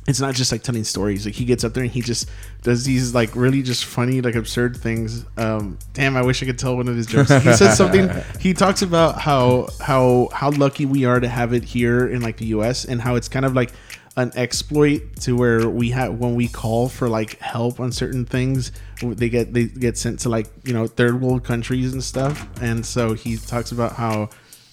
it's not just like telling stories. Like he gets up there and he just does these like really just funny, like absurd things. Um, damn, I wish I could tell one of his jokes. He says something. He talks about how how how lucky we are to have it here in like the U.S. and how it's kind of like an exploit to where we have when we call for like help on certain things, they get they get sent to like you know third world countries and stuff. And so he talks about how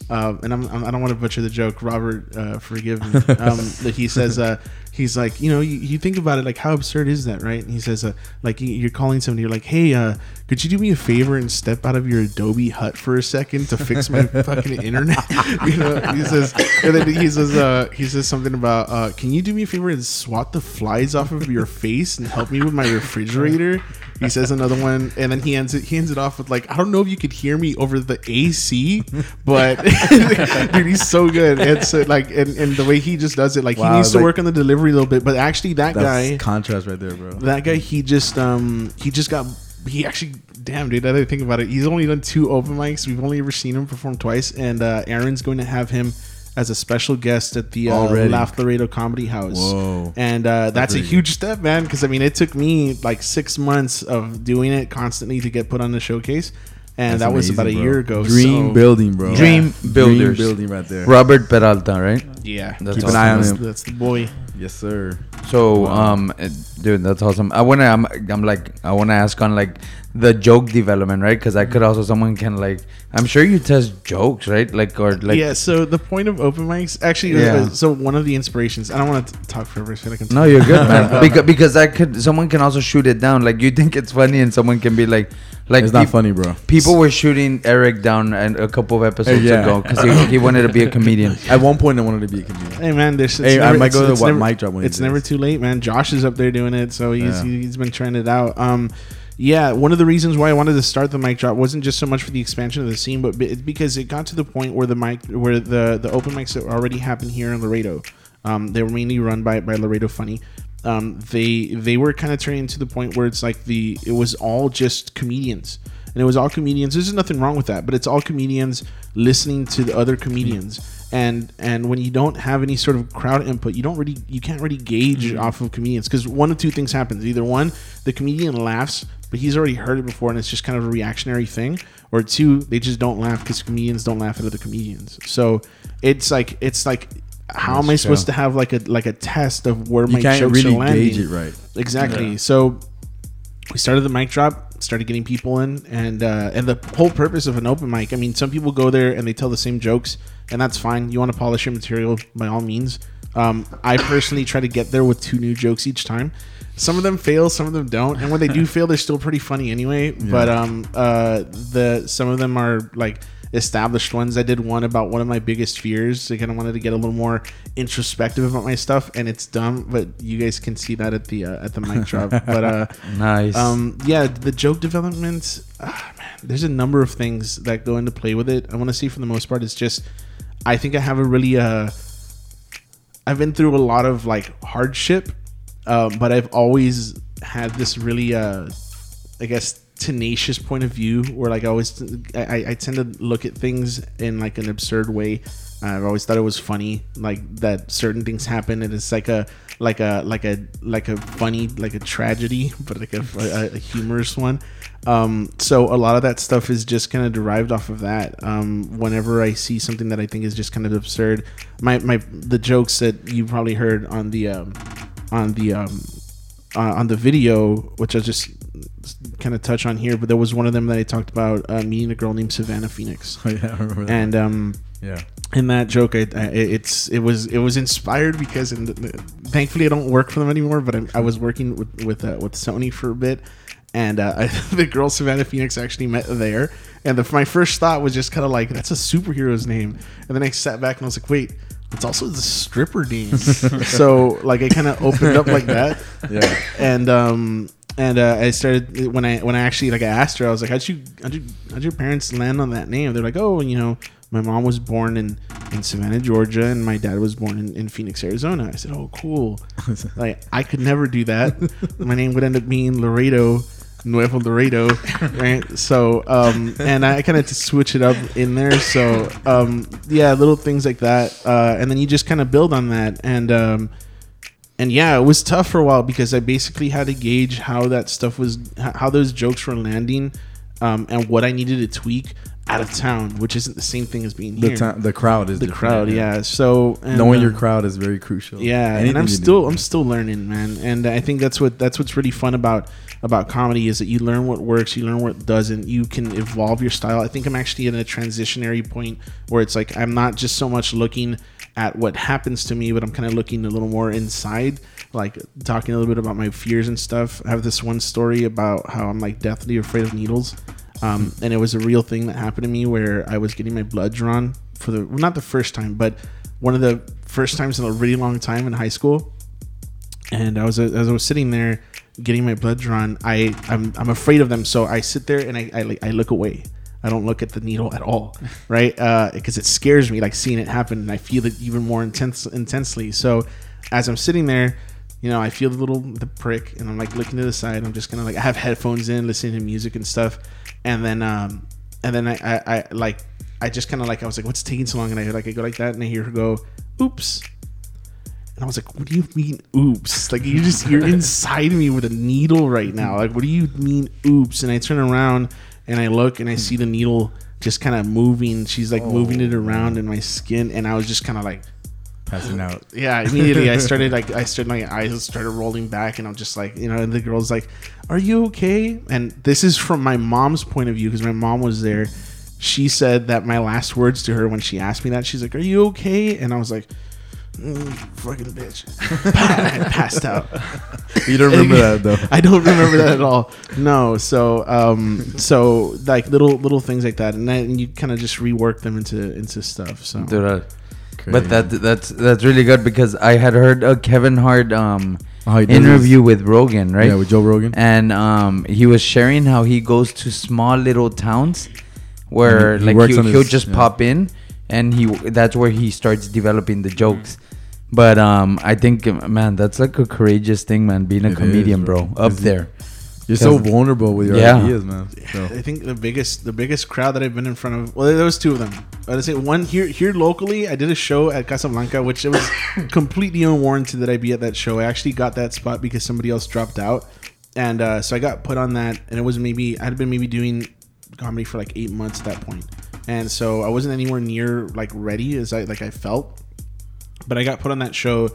uh, and I'm, I'm, I don't want to butcher the joke, Robert. Uh, forgive me. Um, that he says, uh, he's like, you know, you, you think about it, like how absurd is that, right? And he says, uh, like you- you're calling somebody, you're like, hey, uh, could you do me a favor and step out of your Adobe hut for a second to fix my fucking internet? you know, he says, and then he says, uh, he says something about, uh, can you do me a favor and swat the flies off of your face and help me with my refrigerator? He says another one, and then he ends it. He ends it off with like, "I don't know if you could hear me over the AC, but dude, he's so good." It's uh, like, and, and the way he just does it, like he needs to like- work on the delivery a little bit. But actually, that That's guy, contrast right there, bro. that guy, he just um he just got he actually damn dude. I think about it, he's only done two open mics. We've only ever seen him perform twice, and uh, Aaron's going to have him as a special guest at the uh, Already. Laugh Laredo Comedy House. Whoa. And uh, that's a huge step, man. Because I mean, it took me like six months of doing it constantly to get put on the showcase, and That's that was amazing, about a bro. year ago. Dream so- building, bro. Dream builders. Dream building right there. Robert Peralta, right? Yeah, That's Keep awesome. an eye on him. that's the boy. Yes, sir. So, Wow. um, uh, dude, that's awesome. I wanna, I'm, I'm like, I wanna ask on like the joke development, right? Because I could also, someone can like, I'm sure you test jokes, right? Like, or like, yeah. So the point of open mics, actually, Yeah. uh, so one of the inspirations. I don't want to talk forever. So I can No, you're good, man. because because I could, someone can also shoot it down. Like you think it's funny, and someone can be like, like it's not funny, bro. People were shooting Eric down and a couple of episodes yeah. ago because he, he wanted to be a comedian. At one point, I wanted to be a comedian. Hey man, there's it's Hey, I might it's, go to what never, mic drop one of It's never too late, man. Josh is up there doing it, so he's Yeah. he's been trying it out. Um, yeah, one of the reasons why I wanted to start the mic drop wasn't just so much for the expansion of the scene, but because it got to the point where the mic, where the the open mics that already happened here in Laredo, um, they were mainly run by by Laredo Funny. Um, they they were kind of turning to the point where it's like the it was all just comedians and it was all comedians. There's nothing wrong with that, but it's all comedians listening to the other comedians. And and when you don't have any sort of crowd input, you don't really you can't really gauge off of comedians because one of two things happens. Either one, the comedian laughs, but he's already heard it before, and it's just kind of a reactionary thing. Or two, they just don't laugh because comedians don't laugh at other comedians. So it's like it's like how am I supposed true. to have like a like a test of where You my can't jokes really are landing? gauge it right. Exactly. So we started the mic drop, started getting people in, and uh, and the whole purpose of an open mic. I mean, some people go there and they tell the same jokes, and that's fine. You want to polish your material by all means. Um, I personally try to get there with two new jokes each time. Some of them fail, some of them don't, and when they do fail, they're still pretty funny anyway. But um, uh, the some of them are like established ones. I did one about one of my biggest fears. I kind of wanted to get a little more introspective about my stuff, and it's dumb, but you guys can see that at the uh, at the mic drop. But uh, Nice. um, yeah, the joke development, ah, man, there's a number of things that go into play with it. I want to say for the most part, it's just, I think I have a really, uh, I've been through a lot of like hardship, um, but I've always had this really, uh, I guess, tenacious point of view where like I always, I, I- tend to look at things in like an absurd way. I've always thought it was funny, like that certain things happen, and it's like a like a like a like a funny like a tragedy, but like a, a, a humorous one. Um, so a lot of that stuff is just kind of derived off of that. Um, whenever I see something that I think is just kind of absurd, my my the jokes that you probably heard on the um, on the um, uh, on the video, which I'll just kind of touch on here, but there was one of them that I talked about uh, meeting a girl named Savannah Phoenix, Oh, yeah, I remember that. and um, yeah. in that joke, I, I, it's it was it was inspired because in the, thankfully I don't work for them anymore, but I, I was working with with uh, with Sony for a bit, and uh, I, the girl Savannah Phoenix actually met there, and the, my first thought was just kind of like that's a superhero's name, and then I sat back and I was like, wait. It's also the stripper name, so like it kind of opened up like that, Yeah. and um and uh, I started when I when I actually like I asked her I was like how'd you how'd you how'd your parents land on that name? They're like oh you know my mom was born in in Savannah Georgia and my dad was born in, in Phoenix Arizona. I said oh cool. Like I could never do that. My name would end up being Laredo Nuevo Laredo right? So um and I kind of to switch it up in there. So um yeah little things like that uh and then you just kind of build on that. And um and yeah, it was tough for a while because I basically had to gauge how that stuff was, how those jokes were landing, um, and what I needed to tweak out of town, which isn't the same thing as being The here. ti- the crowd is the crowd, yeah. So and, Knowing uh, your crowd is very crucial. yeah, and I'm you do. still I'm still learning, man. And I think that's what that's what's really fun about about comedy is that you learn what works, you learn what doesn't. You can evolve your style. I think I'm actually in a transitionary point where it's like I'm not just so much looking at what happens to me, but I'm kind of looking a little more inside, like talking a little bit about my fears and stuff. I have this one story about how I'm like deathly afraid of needles. Um, and it was a real thing that happened to me where I was getting my blood drawn for the well, not the first time, but one of the first times in a really long time in high school and I was as I was sitting there getting my blood drawn, I I'm, I'm afraid of them, so I sit there and I I, like, I look away. I don't look at the needle at all, right? Because it scares me, like seeing it happen, and I feel it even more intense intensely. So as I'm sitting there, you know, I feel the little the prick, and I'm like looking to the side. I'm just gonna like I have headphones in, listening to music and stuff, and then um and then I I, I like I just kind of like I was like, what's taking so long? And I like I go like that, and I hear her go, oops. And I was like, "What do you mean, oops? Like you just you're inside me with a needle right now. Like, what do you mean, oops?" And I turn around and I look and I see the needle just kind of moving. She's like moving it around in my skin, and I was just kind of like, passing out. yeah. Immediately, I started like I started my eyes started rolling back, and I'm just like, you know. And the girl's like, "Are you okay?" And this is from my mom's point of view because my mom was there. She said that my last words to her when she asked me that, she's like, "Are you okay?" And I was like. Mm, fucking bitch. I passed out. You don't remember that though. I don't remember that at all. No, so um, so like little little things like that, and then you kind of just rework them into into stuff. So Dude, uh, but that that's that's really good because I had heard a Kevin Hart um Oh, he interview with Rogan, right? Yeah, with Joe Rogan. and um, he was sharing how he goes to small little towns where And he like he, he'll his- just yeah. pop in and he that's where he starts developing the jokes but um i think man that's like a courageous thing man being a It is, comedian bro. bro up Is it- there You're so vulnerable with your Yeah. ideas, man. So, I think the biggest the biggest crowd that I've been in front of. Well, there was two of them. I would say one here here locally. I did a show at Casablanca, which it was completely unwarranted that I be at that show. I actually got that spot because somebody else dropped out, and uh, so I got put on that. And it was maybe I had been maybe doing comedy for like eight months at that point, and so I wasn't anywhere near like ready as I like I felt. But I got put on that show.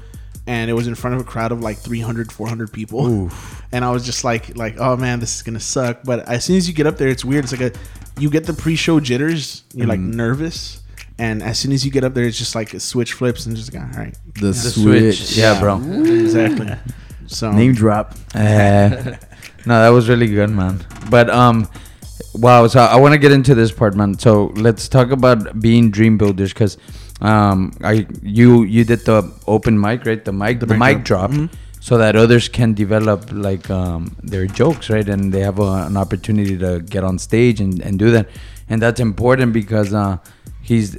And it was in front of a crowd of like 300, 400 people and I was just like, like, oh man, this is gonna suck. But as soon as you get up there, it's weird. It's like a, you get the pre-show jitters. You're like nervous, and as soon as you get up there, it's just like a switch flips and just like, all right, the, the switch. switch yeah, bro exactly. So Name drop. Eh, no, that was really good, man. But um, wow. So I want to get into this part, man. So let's talk about being dream builders, because um, I you you did the open mic, right? The mic, the, mic mic drop. drop, so that others can develop like um their jokes, right? And they have a, an opportunity to get on stage and, and do that, and that's important because uh. He's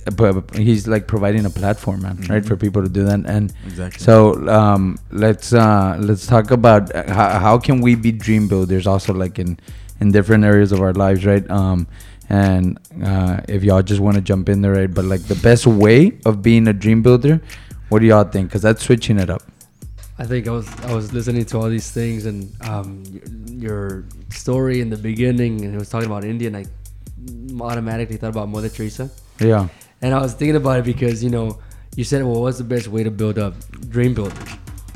he's like providing a platform, man, right, for people to do that. And Exactly. so um, let's uh, let's talk about how, how can we be dream builders also like in in different areas of our lives right um, and uh, if y'all just want to jump in there right but like the best way of being a dream builder what do y'all think because that's switching it up I think I was I was listening to all these things and um, your story in the beginning, and it was talking about India, and I automatically thought about Mother Teresa. Yeah. And I was thinking about it because you know you said, well, what's the best way to build up dream builders?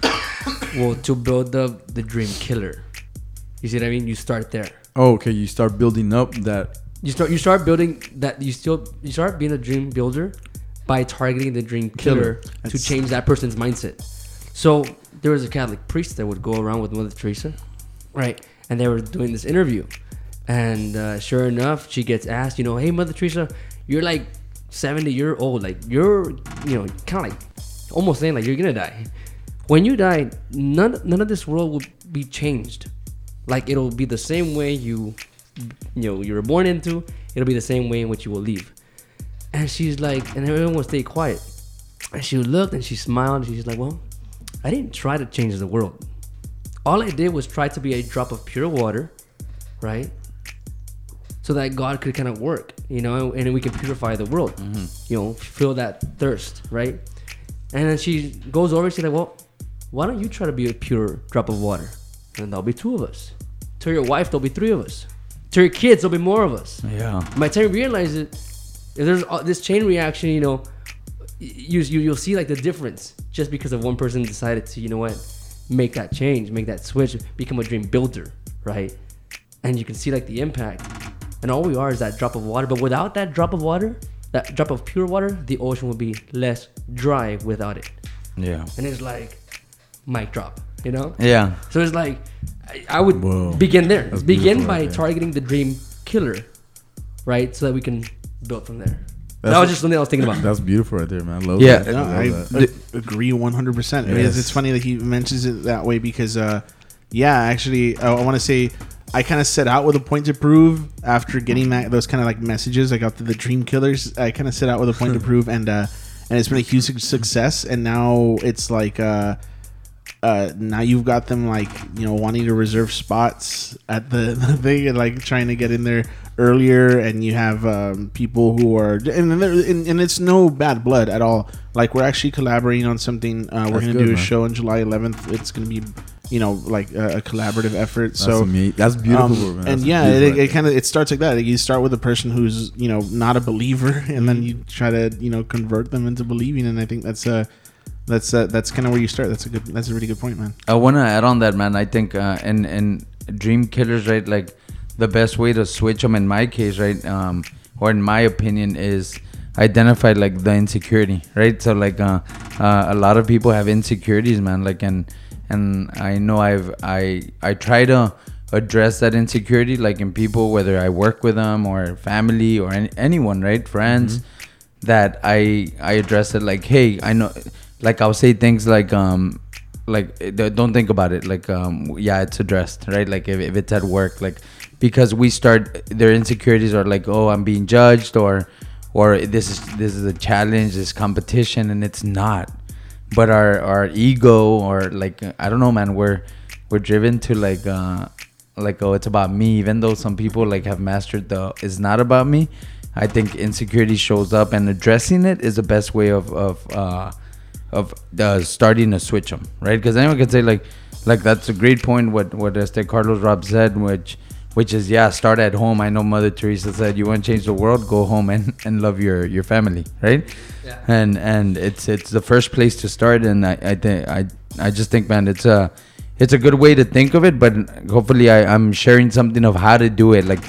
well, to build up the dream killer. You see what I mean? You start there. Oh, okay. You start building up that. You start you start building that you still you start being a dream builder by targeting the dream killer, Killer. to That's- change that person's mindset. So there was a Catholic priest that would go around with Mother Teresa, right? And they were doing this interview, and uh, sure enough, she gets asked, you know, hey Mother Teresa, you're like 70 year old, like you're, you know, kind of like almost saying like you're gonna die. When you die, none none of this world will be changed. Like it'll be the same way you, you know, you were born into. It'll be the same way in which you will leave. And she's like, and everyone will stay quiet. And she looked and she smiled. And she's like, well, I didn't try to change the world. All I did was try to be a drop of pure water, right? So that God could kind of work, you know, and we can purify the world, mm-hmm. you know, fill that thirst, right? And then she goes over she's like, well, why don't you try to be a pure drop of water? And there'll be two of us. To your wife, there'll be three of us. To your kids, there'll be more of us. Yeah. By the time you realize it, if there's this chain reaction, you know, you, you you'll see like the difference just because of one person decided to, you know what, make that change, make that switch, become a dream builder, right? And you can see like the impact. And all we are is that drop of water. But without that drop of water, that drop of pure water, the ocean would be less dry without it. Yeah. And it's like mic drop, you know? Yeah. So it's like I, I would Whoa. begin there. That's begin by right targeting the dream killer, right? So that we can build from there. That's that was a- just something I was thinking about. That's beautiful right there, man. I love Yeah. that. No, I I that. agree 100%. I mean, it's, funny that he mentions it that way because, uh, yeah, actually, uh, I want to say I kind of set out with a point to prove after getting that, those kind of like messages. I got the, the Dream Killers. I kind of set out with a point to prove, and uh, and it's been a huge success. And now it's like, uh, uh, now you've got them like you know wanting to reserve spots at the, the thing and like trying to get in there earlier and you have um, people who are and, and and it's no bad blood at all like we're actually collaborating on something uh, we're That's gonna good, do a man. show on july 11th it's gonna be you know like a, a collaborative effort That's so ama- that's beautiful, um, man. and yeah, beautiful it, it kind of it starts like that. You start with a person who's you know not a believer, and Mm-hmm. then you try to you know convert them into believing. And I think that's uh that's uh, that's kind of where you start. That's a good. That's a really good point, man. I want to add on that, man. I think uh, and in dream killers, right? Like the best way to switch them, in my case, right, um, or in my opinion, is identify like the insecurity, right? So like uh, uh, a lot of people have insecurities, man. Like and and I know I've I I try to address that insecurity, like in people, whether I work with them or family or any, anyone, right, friends that I I address it like, hey, I know, like I'll say things like, um, like eh, don't think about it, like, um, yeah, it's addressed, right? Like if, if it's at work, like because we start their insecurities are like, oh, I'm being judged, or or this is this is a challenge, this competition, and it's not. But our our ego or like I don't know, man, we're we're driven to like uh like oh it's about me even though some people like have mastered the it's not about me i think insecurity shows up and addressing it is the best way of of uh of uh, starting to switch them right? Because anyone can say like like that's a great point what what este carlos rob said which which is yeah start at home. I know mother teresa said you want to change the world? Go home and and love your your family right? Yeah. and and it's it's the first place to start and i i think i i just think man it's a it's a good way to think of it but hopefully I, i'm sharing something of how to do it like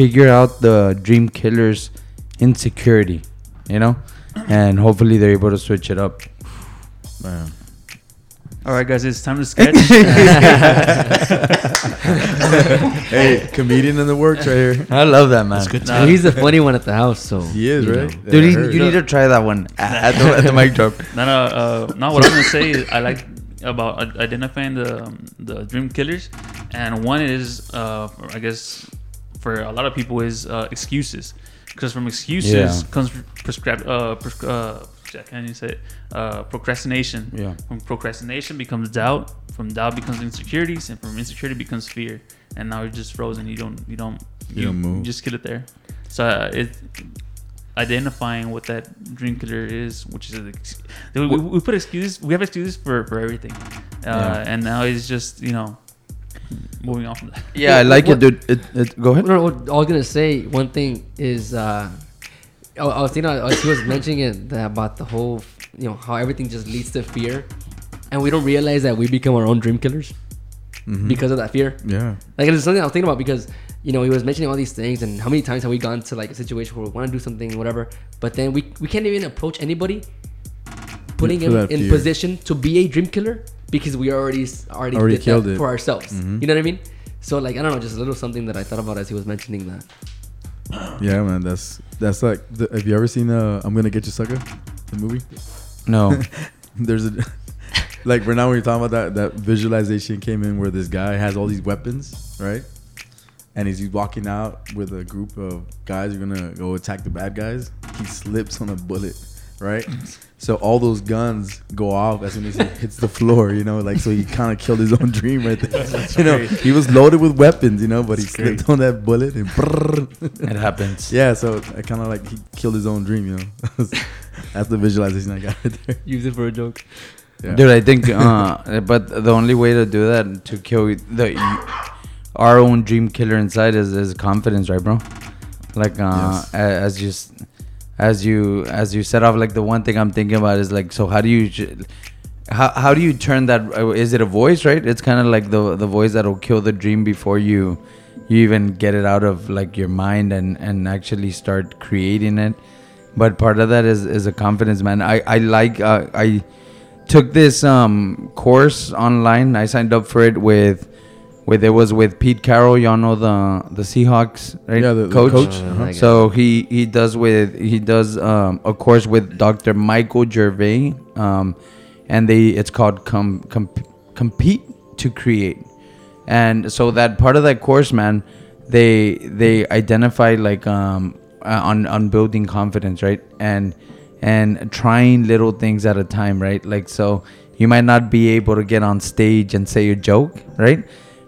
figure out the dream killer's insecurity you know? And hopefully they're able to switch it up Man. All right, guys, it's time to sketch. hey, comedian in the works right here. i love that man good. Nah. He's the funny one at the house, so He is you right. know. dude Yeah, I you, heard. you need to try that one at the, at the mic drop no, no, uh, no. What I'm gonna say is I like about i- identifying the um, the dream killers, and one is, uh, I guess, for a lot of people is uh, excuses, because from excuses Yeah. comes prescribed. Uh, pres- uh, can you say it? Uh, procrastination. Yeah. From procrastination becomes doubt. From doubt becomes insecurities, and from insecurity becomes fear. And now you're just frozen. You don't. You don't. You don't move. just get it there. So uh, it identifying what that dream killer is, which is an we, we, we put excuses. We have excuses for for everything, uh, Yeah. and now it's just you know moving on from that. Yeah, I like it, dude. It, it, go ahead. No, no, what I was gonna say one thing is, uh, I, I was thinking, as he was mentioning it that about the whole, you know, how everything just leads to fear, and we don't realize that we become our own dream killers Mhm. because of that fear. yeah, Like it's something I was thinking about because you know he was mentioning all these things and how many times have we gone to like a situation where we want to do something whatever, but then we we can't even approach anybody, putting him in fear. position to be a dream killer because we already already, Already did killed that it. for ourselves. Mhm. You know what I mean? So like I don't know, just a little something that I thought about as he was mentioning that. yeah, man. That's that's like. The, have you ever seen uh, "I'm Gonna Get You, Sucker"? The movie. No. There's a like right now when you're talking about that that visualization came in where this guy has all these weapons, right? And as he's walking out with a group of guys who are gonna go attack the bad guys, he slips on a bullet, right? So all those guns go off as soon as he hits the floor, you know, like so he kind of killed his own dream right there. you know, he was loaded with weapons, you know, but he slipped on that bullet and brrrr. it happens. yeah. So I kind of like he killed his own dream, you know. That's the visualization I got right there. Use it for a joke. Yeah. Dude, I think, uh, but the only way to do that to kill the our own dream killer inside is, is confidence, right, bro? Like, uh, Yes. a- as you, s- as you, as you set off, like the one thing I'm thinking about is like, so how do you, how, how do you turn that? uh, it a voice, right? It's kind of like the the voice that'll kill the dream before you, you even get it out of like your mind and and actually start creating it. But part of that is is a confidence, man. I I like uh, I took this um course online. I signed up for it with with it was with Pete Carroll. Y'all know the the Seahawks, right? Yeah, the- the coach. coach. Uh, I So he he does with he does um a course with Dr. Michael Gervais. Um, and they it's called com, com compete to create. And so that part of that course, man, they they identify like um uh, on on building confidence, right? And and trying little things at a time, right? Like so you might not be able to get on stage and say a joke, right?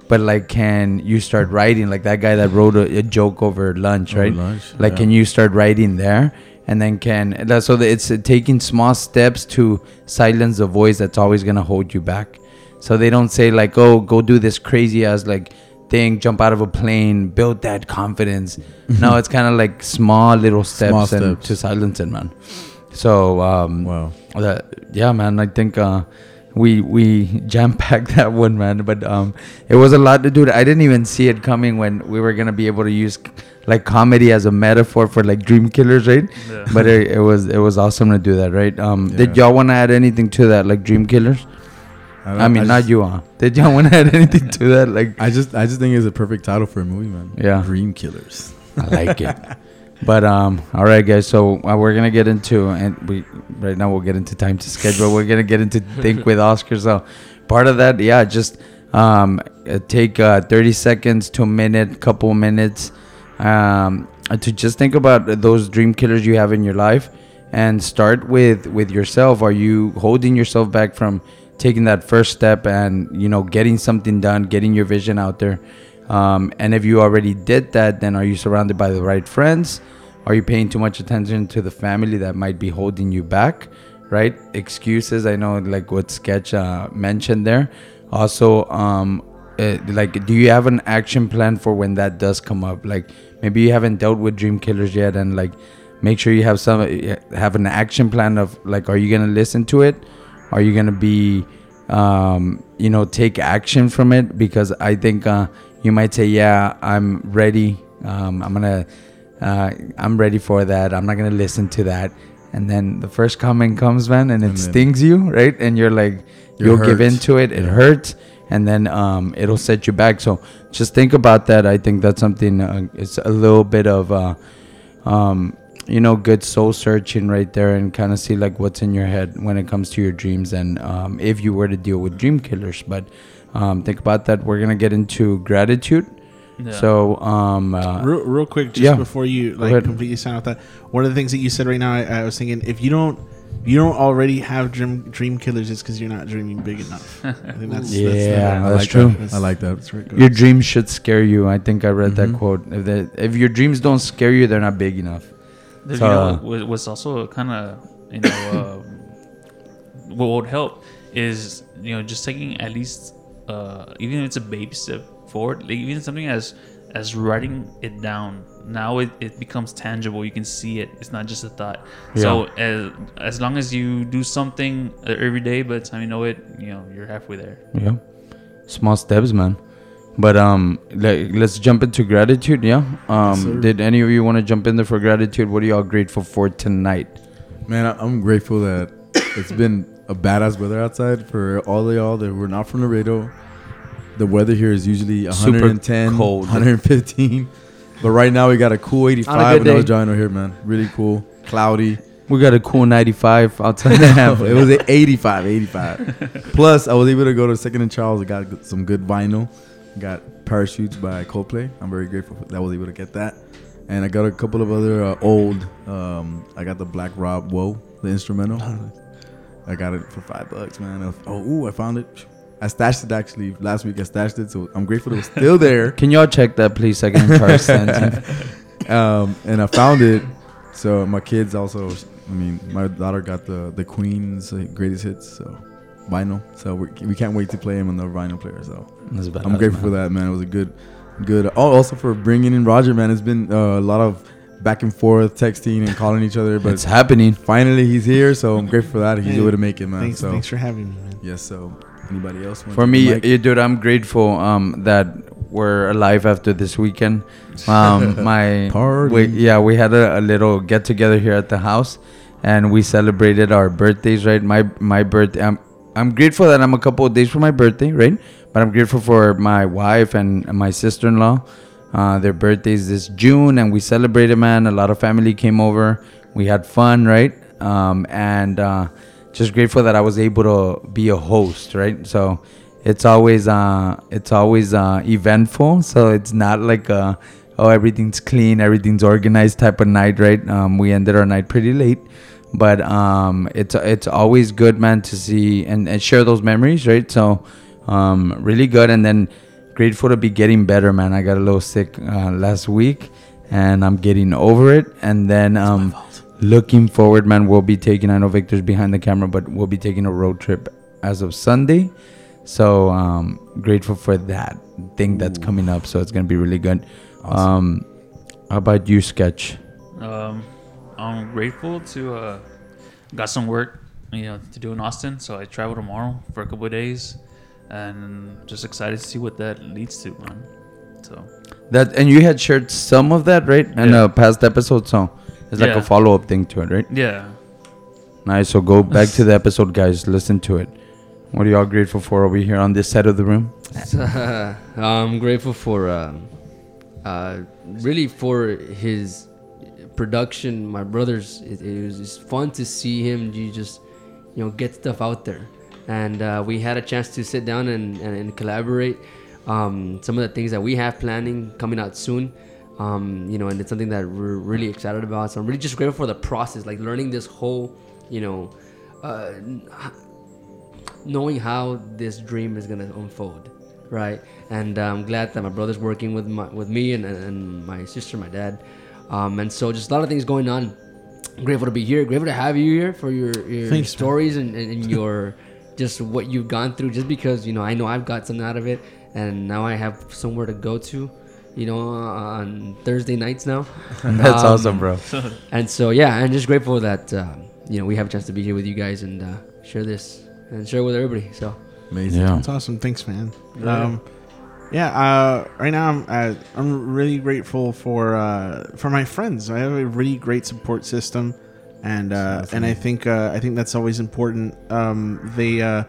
But like, can you start writing like that guy that wrote a, a joke over lunch, Over right? lunch, Like, yeah. can you start writing there? And then can that, so that it's uh, taking small steps to silence the voice that's always gonna hold you back. So they don't say like, oh, go do this crazy ass like thing, jump out of a plane, build that confidence. no, it's kind of like small little steps, Small and to silence it, man. So um, Wow. that yeah, man. I think uh, we we jam packed that one, man. But um, it was a lot to do. I didn't even see it coming when we were gonna be able to use like comedy as a metaphor for like dream killers, right? Yeah. But it, it was it was awesome to do that, right? Um, did y'all want to add anything to that, like dream killers? I, mean, not just- you, uh. Did y'all want to add anything to that? Like, I just I just think it's a perfect title for a movie, man. Yeah. Dream Killers. I like it. But um, all right, guys. So uh, we're gonna get into, and we right now we'll get into time to schedule. We're gonna get into think with Oscar. So part of that, yeah, just um, uh, take uh, thirty seconds to a minute, couple minutes, um, to just think about those dream killers you have in your life, and start with with yourself. Are you holding yourself back from taking that first step and you know getting something done, getting your vision out there? Um, and if you already did that, then are you surrounded by the right friends? Are you paying too much attention to the family that might be holding you back? Right? Excuses. I know, like what Sketch uh, mentioned there. Also, um, uh, like, do you have an action plan for when that does come up? Like, maybe you haven't dealt with dream killers yet, and like, make sure you have some have an action plan of like, are you gonna listen to it? Are you gonna be um, you know, take action from it because I think uh, you might say, "Yeah, I'm ready. Um, I'm gonna, uh, I'm ready for that. I'm not gonna listen to that." And then the first comment comes, man, and it And stings you, right? And you're like, you'll give hurt. into it. It hurts, and then um, it'll set you back. So just think about that. I think that's something. Uh, it's a little bit of. Uh, um, you know, good soul searching right there and kind of see like what's in your head when it comes to your dreams and um, if you were to deal with dream killers. But um, think about that. We're gonna get into gratitude. Yeah. So, um, uh, real, real quick, just yeah. before you like completely sign off that one of the things that you said right now, I, I was thinking if you don't, if you don't already have dream dream killers, it's because you're not dreaming big enough. I think that's Yeah, that's, I I that's like true. That. I like that. That's good. your dreams should scare you. I think I read that Mhm. quote. If, they, if your dreams don't scare you, they're not big enough. There's, So, you know, uh, what's also kind of you know uh, what would help is you know just taking at least uh, even if it's a baby step forward. Like even something as as writing it down. Now it, it becomes tangible. You can see it. It's not just a thought. Yeah. So as as long as you do something uh, every day, by the time you know it, you know you're halfway there. Yeah. Small steps, man. But um, like, let's jump into gratitude. Yeah. Um, sir. did any of you want to jump in there for gratitude? What are y'all grateful for tonight? Man, I'm grateful that it's been a badass weather outside for all of y'all that were not from Laredo. The weather here is usually Super 110, cold. 115. But right now we got a cool 85 On a good when I was driving over here, man. Really cool. Cloudy. We got a cool 95 outside it was at 85, 85. Plus, I was able to go to Second and Charles. I got some good vinyl. Got Parachutes by Coldplay. I'm very grateful that I was able to get that. And I got a couple of other uh, old. Um, I got the Black Rob Whoa, the instrumental. I got it for five bucks, man. Was- oh, ooh, I found it. I stashed it actually last week. I stashed it, so I'm grateful it was still there. Can y'all check that, please? Second and Charles sent it. um, and I found it. So my kids also. I mean, my daughter got the the Queen's greatest hits, so vinyl. So we, we can't wait to play him on the vinyl player. So I'm grateful for that, man. It was a good, good. Oh, also for bringing in Roger, man. It's been uh, a lot of back and forth texting and calling each other, but It's happening. finally he's here. So I'm grateful for that. He's Hey, able to make it, man. Thanks, so thanks for having me, man. yes. So anybody else? want For to me, take yeah, dude, I'm grateful um, that we're alive after this weekend. Um, my Party. we- yeah, we had a, a little get together here at the house, and we celebrated our birthdays. Right, my my birthday. I'm I'm grateful that I'm a couple of days for my birthday. Right, but I'm grateful for my wife and my sister-in-law. Uh, their birthdays this June, and we celebrated. Man, a lot of family came over. We had fun. Right, um, and. Uh, just grateful that I was able to be a host, right? So it's always uh it's always uh eventful. So it's not like uh oh everything's clean, everything's organized type of night, right? Um we ended our night pretty late. But um it's it's always good man to see and, and share those memories, right? So um really good and then grateful to be getting better, man. I got a little sick uh, last week and I'm getting over it. And then um looking forward man we'll be taking i know victor's behind the camera but we'll be taking a road trip as of sunday. So um grateful for that thing that's coming up. So it's gonna be really good. Um how about you sketch? Um, I'm grateful to uh, got some work, you know, to do in Austin. So I travel tomorrow for a couple of days, and just excited to see what that leads to, man. So that and you had shared some of that right in Yeah. a past episode so it's like Yeah. a follow-up thing to it right yeah, nice so go back to the episode guys listen to it what are y'all grateful for over here on this side of the room So, I'm grateful for um, uh, really for his production. My brother's it, it was just fun to see him. You just you know get stuff out there, and uh, we had a chance to sit down and, and, and collaborate. Um, some of the things that we have planning coming out soon. Um, you know, and it's something that we're really excited about. So I'm really just grateful for the process, like learning this whole, you know, uh, knowing how this dream is gonna unfold, right? And uh, I'm glad that my brother's working with my with me and, and my sister, my dad, um, and so just a lot of things going on. I'm grateful to be here. Grateful to have you here for your, your Thanks, stories and, and your just what you've gone through. Just because you know I know I've got something out of it, and now I have somewhere to go to. You know, on Thursday nights now. that's Um, awesome bro And so yeah, I'm just grateful that um, you know we have a chance to be here with you guys and uh, share this and share with everybody. So Amazing. yeah That's awesome. Thanks, man. Um, yeah. Uh, right now, I'm uh, I'm really grateful for uh, for my friends. I have a really great support system, and uh, and I think uh, I think that's always important. Um, they uh,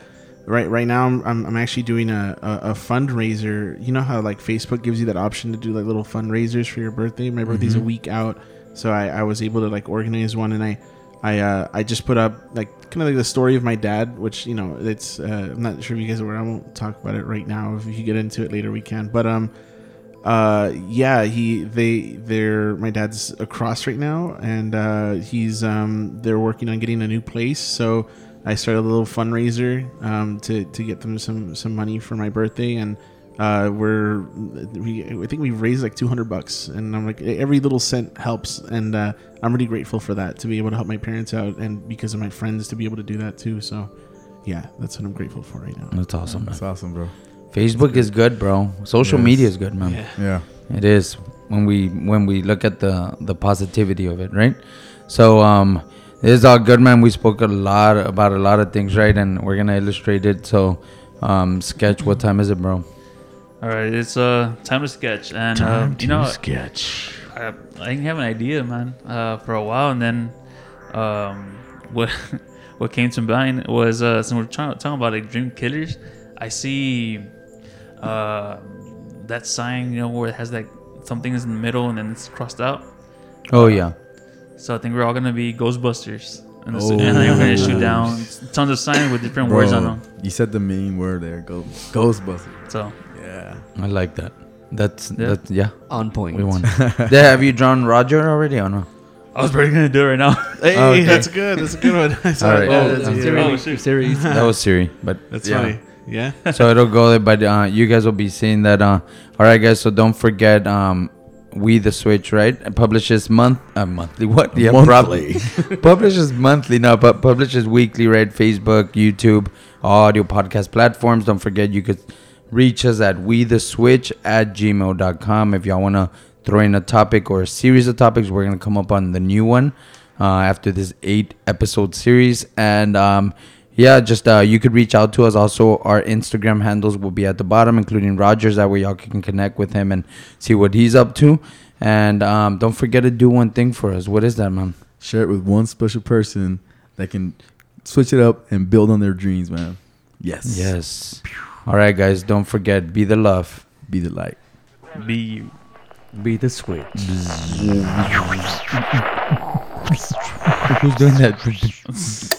right right now I'm, I'm, actually doing a, a, a fundraiser. You know how like Facebook gives you that option to do like little fundraisers for your birthday. My birthday's a week out, so I, I was able to like organize one, and I I uh, I just put up like kind of like the story of my dad, which you know it's uh, I'm not sure if you guys are aware. I won't talk about it right now. If you get into it later, we can. But um, uh, yeah, he they they're my dad's across right now, and uh, he's um they're working on getting a new place. So I started a little fundraiser um to to get them some some money for my birthday and. Uh, we're we I think we've raised like 200 bucks, and I'm like every little cent helps, and uh, I'm really grateful for that to be able to help my parents out, and because of my friends to be able to do that too. So, yeah, that's what I'm grateful for right now. that's awesome man. That's awesome, bro. Facebook is good, bro. Social Yes. media is good, man. Yeah. Yeah. It is when we when we look at the the positivity of it, right? So um, it is all good, man. We spoke a lot about a lot of things, right? And we're gonna illustrate it. So, um, sketch. What time is it, bro? All right, it's uh time to sketch, and uh, you know sketch. I, I didn't have an idea, man, uh, for a while, and then um, what what came to mind was uh, since we're trying, talking about like dream killers, I see uh, that sign, you know, where it has like something is in the middle and then it's crossed out. Oh yeah. So I think we're all gonna be Ghostbusters, and, the, and I think we're gonna shoot down tons of signs with different words on them. you said the main word there. Go Ghostbusters. So Yeah. I like that. That's Yeah. that. Yeah, On point. we won. yeah, have you drawn Roger already or no? I was probably gonna do it right now. Hey, Okay. that's good. That's a good one. I saw All it. right. Oh, Oh, that's that's, a yeah. Oh, series. That was Siri, but That's yeah. funny. Yeah. so it'll go there but uh you guys will be seeing that uh all right guys so don't forget um we the switch right? It publishes month uh, monthly what? Yeah Monthly. probably publishes monthly no but publishes weekly right? Facebook youtube audio podcast platforms. Don't forget you could reach us at we the switch at gmail.com if y'all want to throw in a topic or a series of topics we're gonna come up on the new one uh, after this eight episode series. And um yeah, just uh, you could reach out to us. Also, our Instagram handles will be at the bottom, including Rogers. That way, y'all can connect with him and see what he's up to. And um, don't forget to do one thing for us. What is that, man? Share it with one special person that can switch it up and build on their dreams, man. Yes. Yes. All right, guys. Don't forget. Be the love. Be the light. Be you. Be the switch. Who's doing that?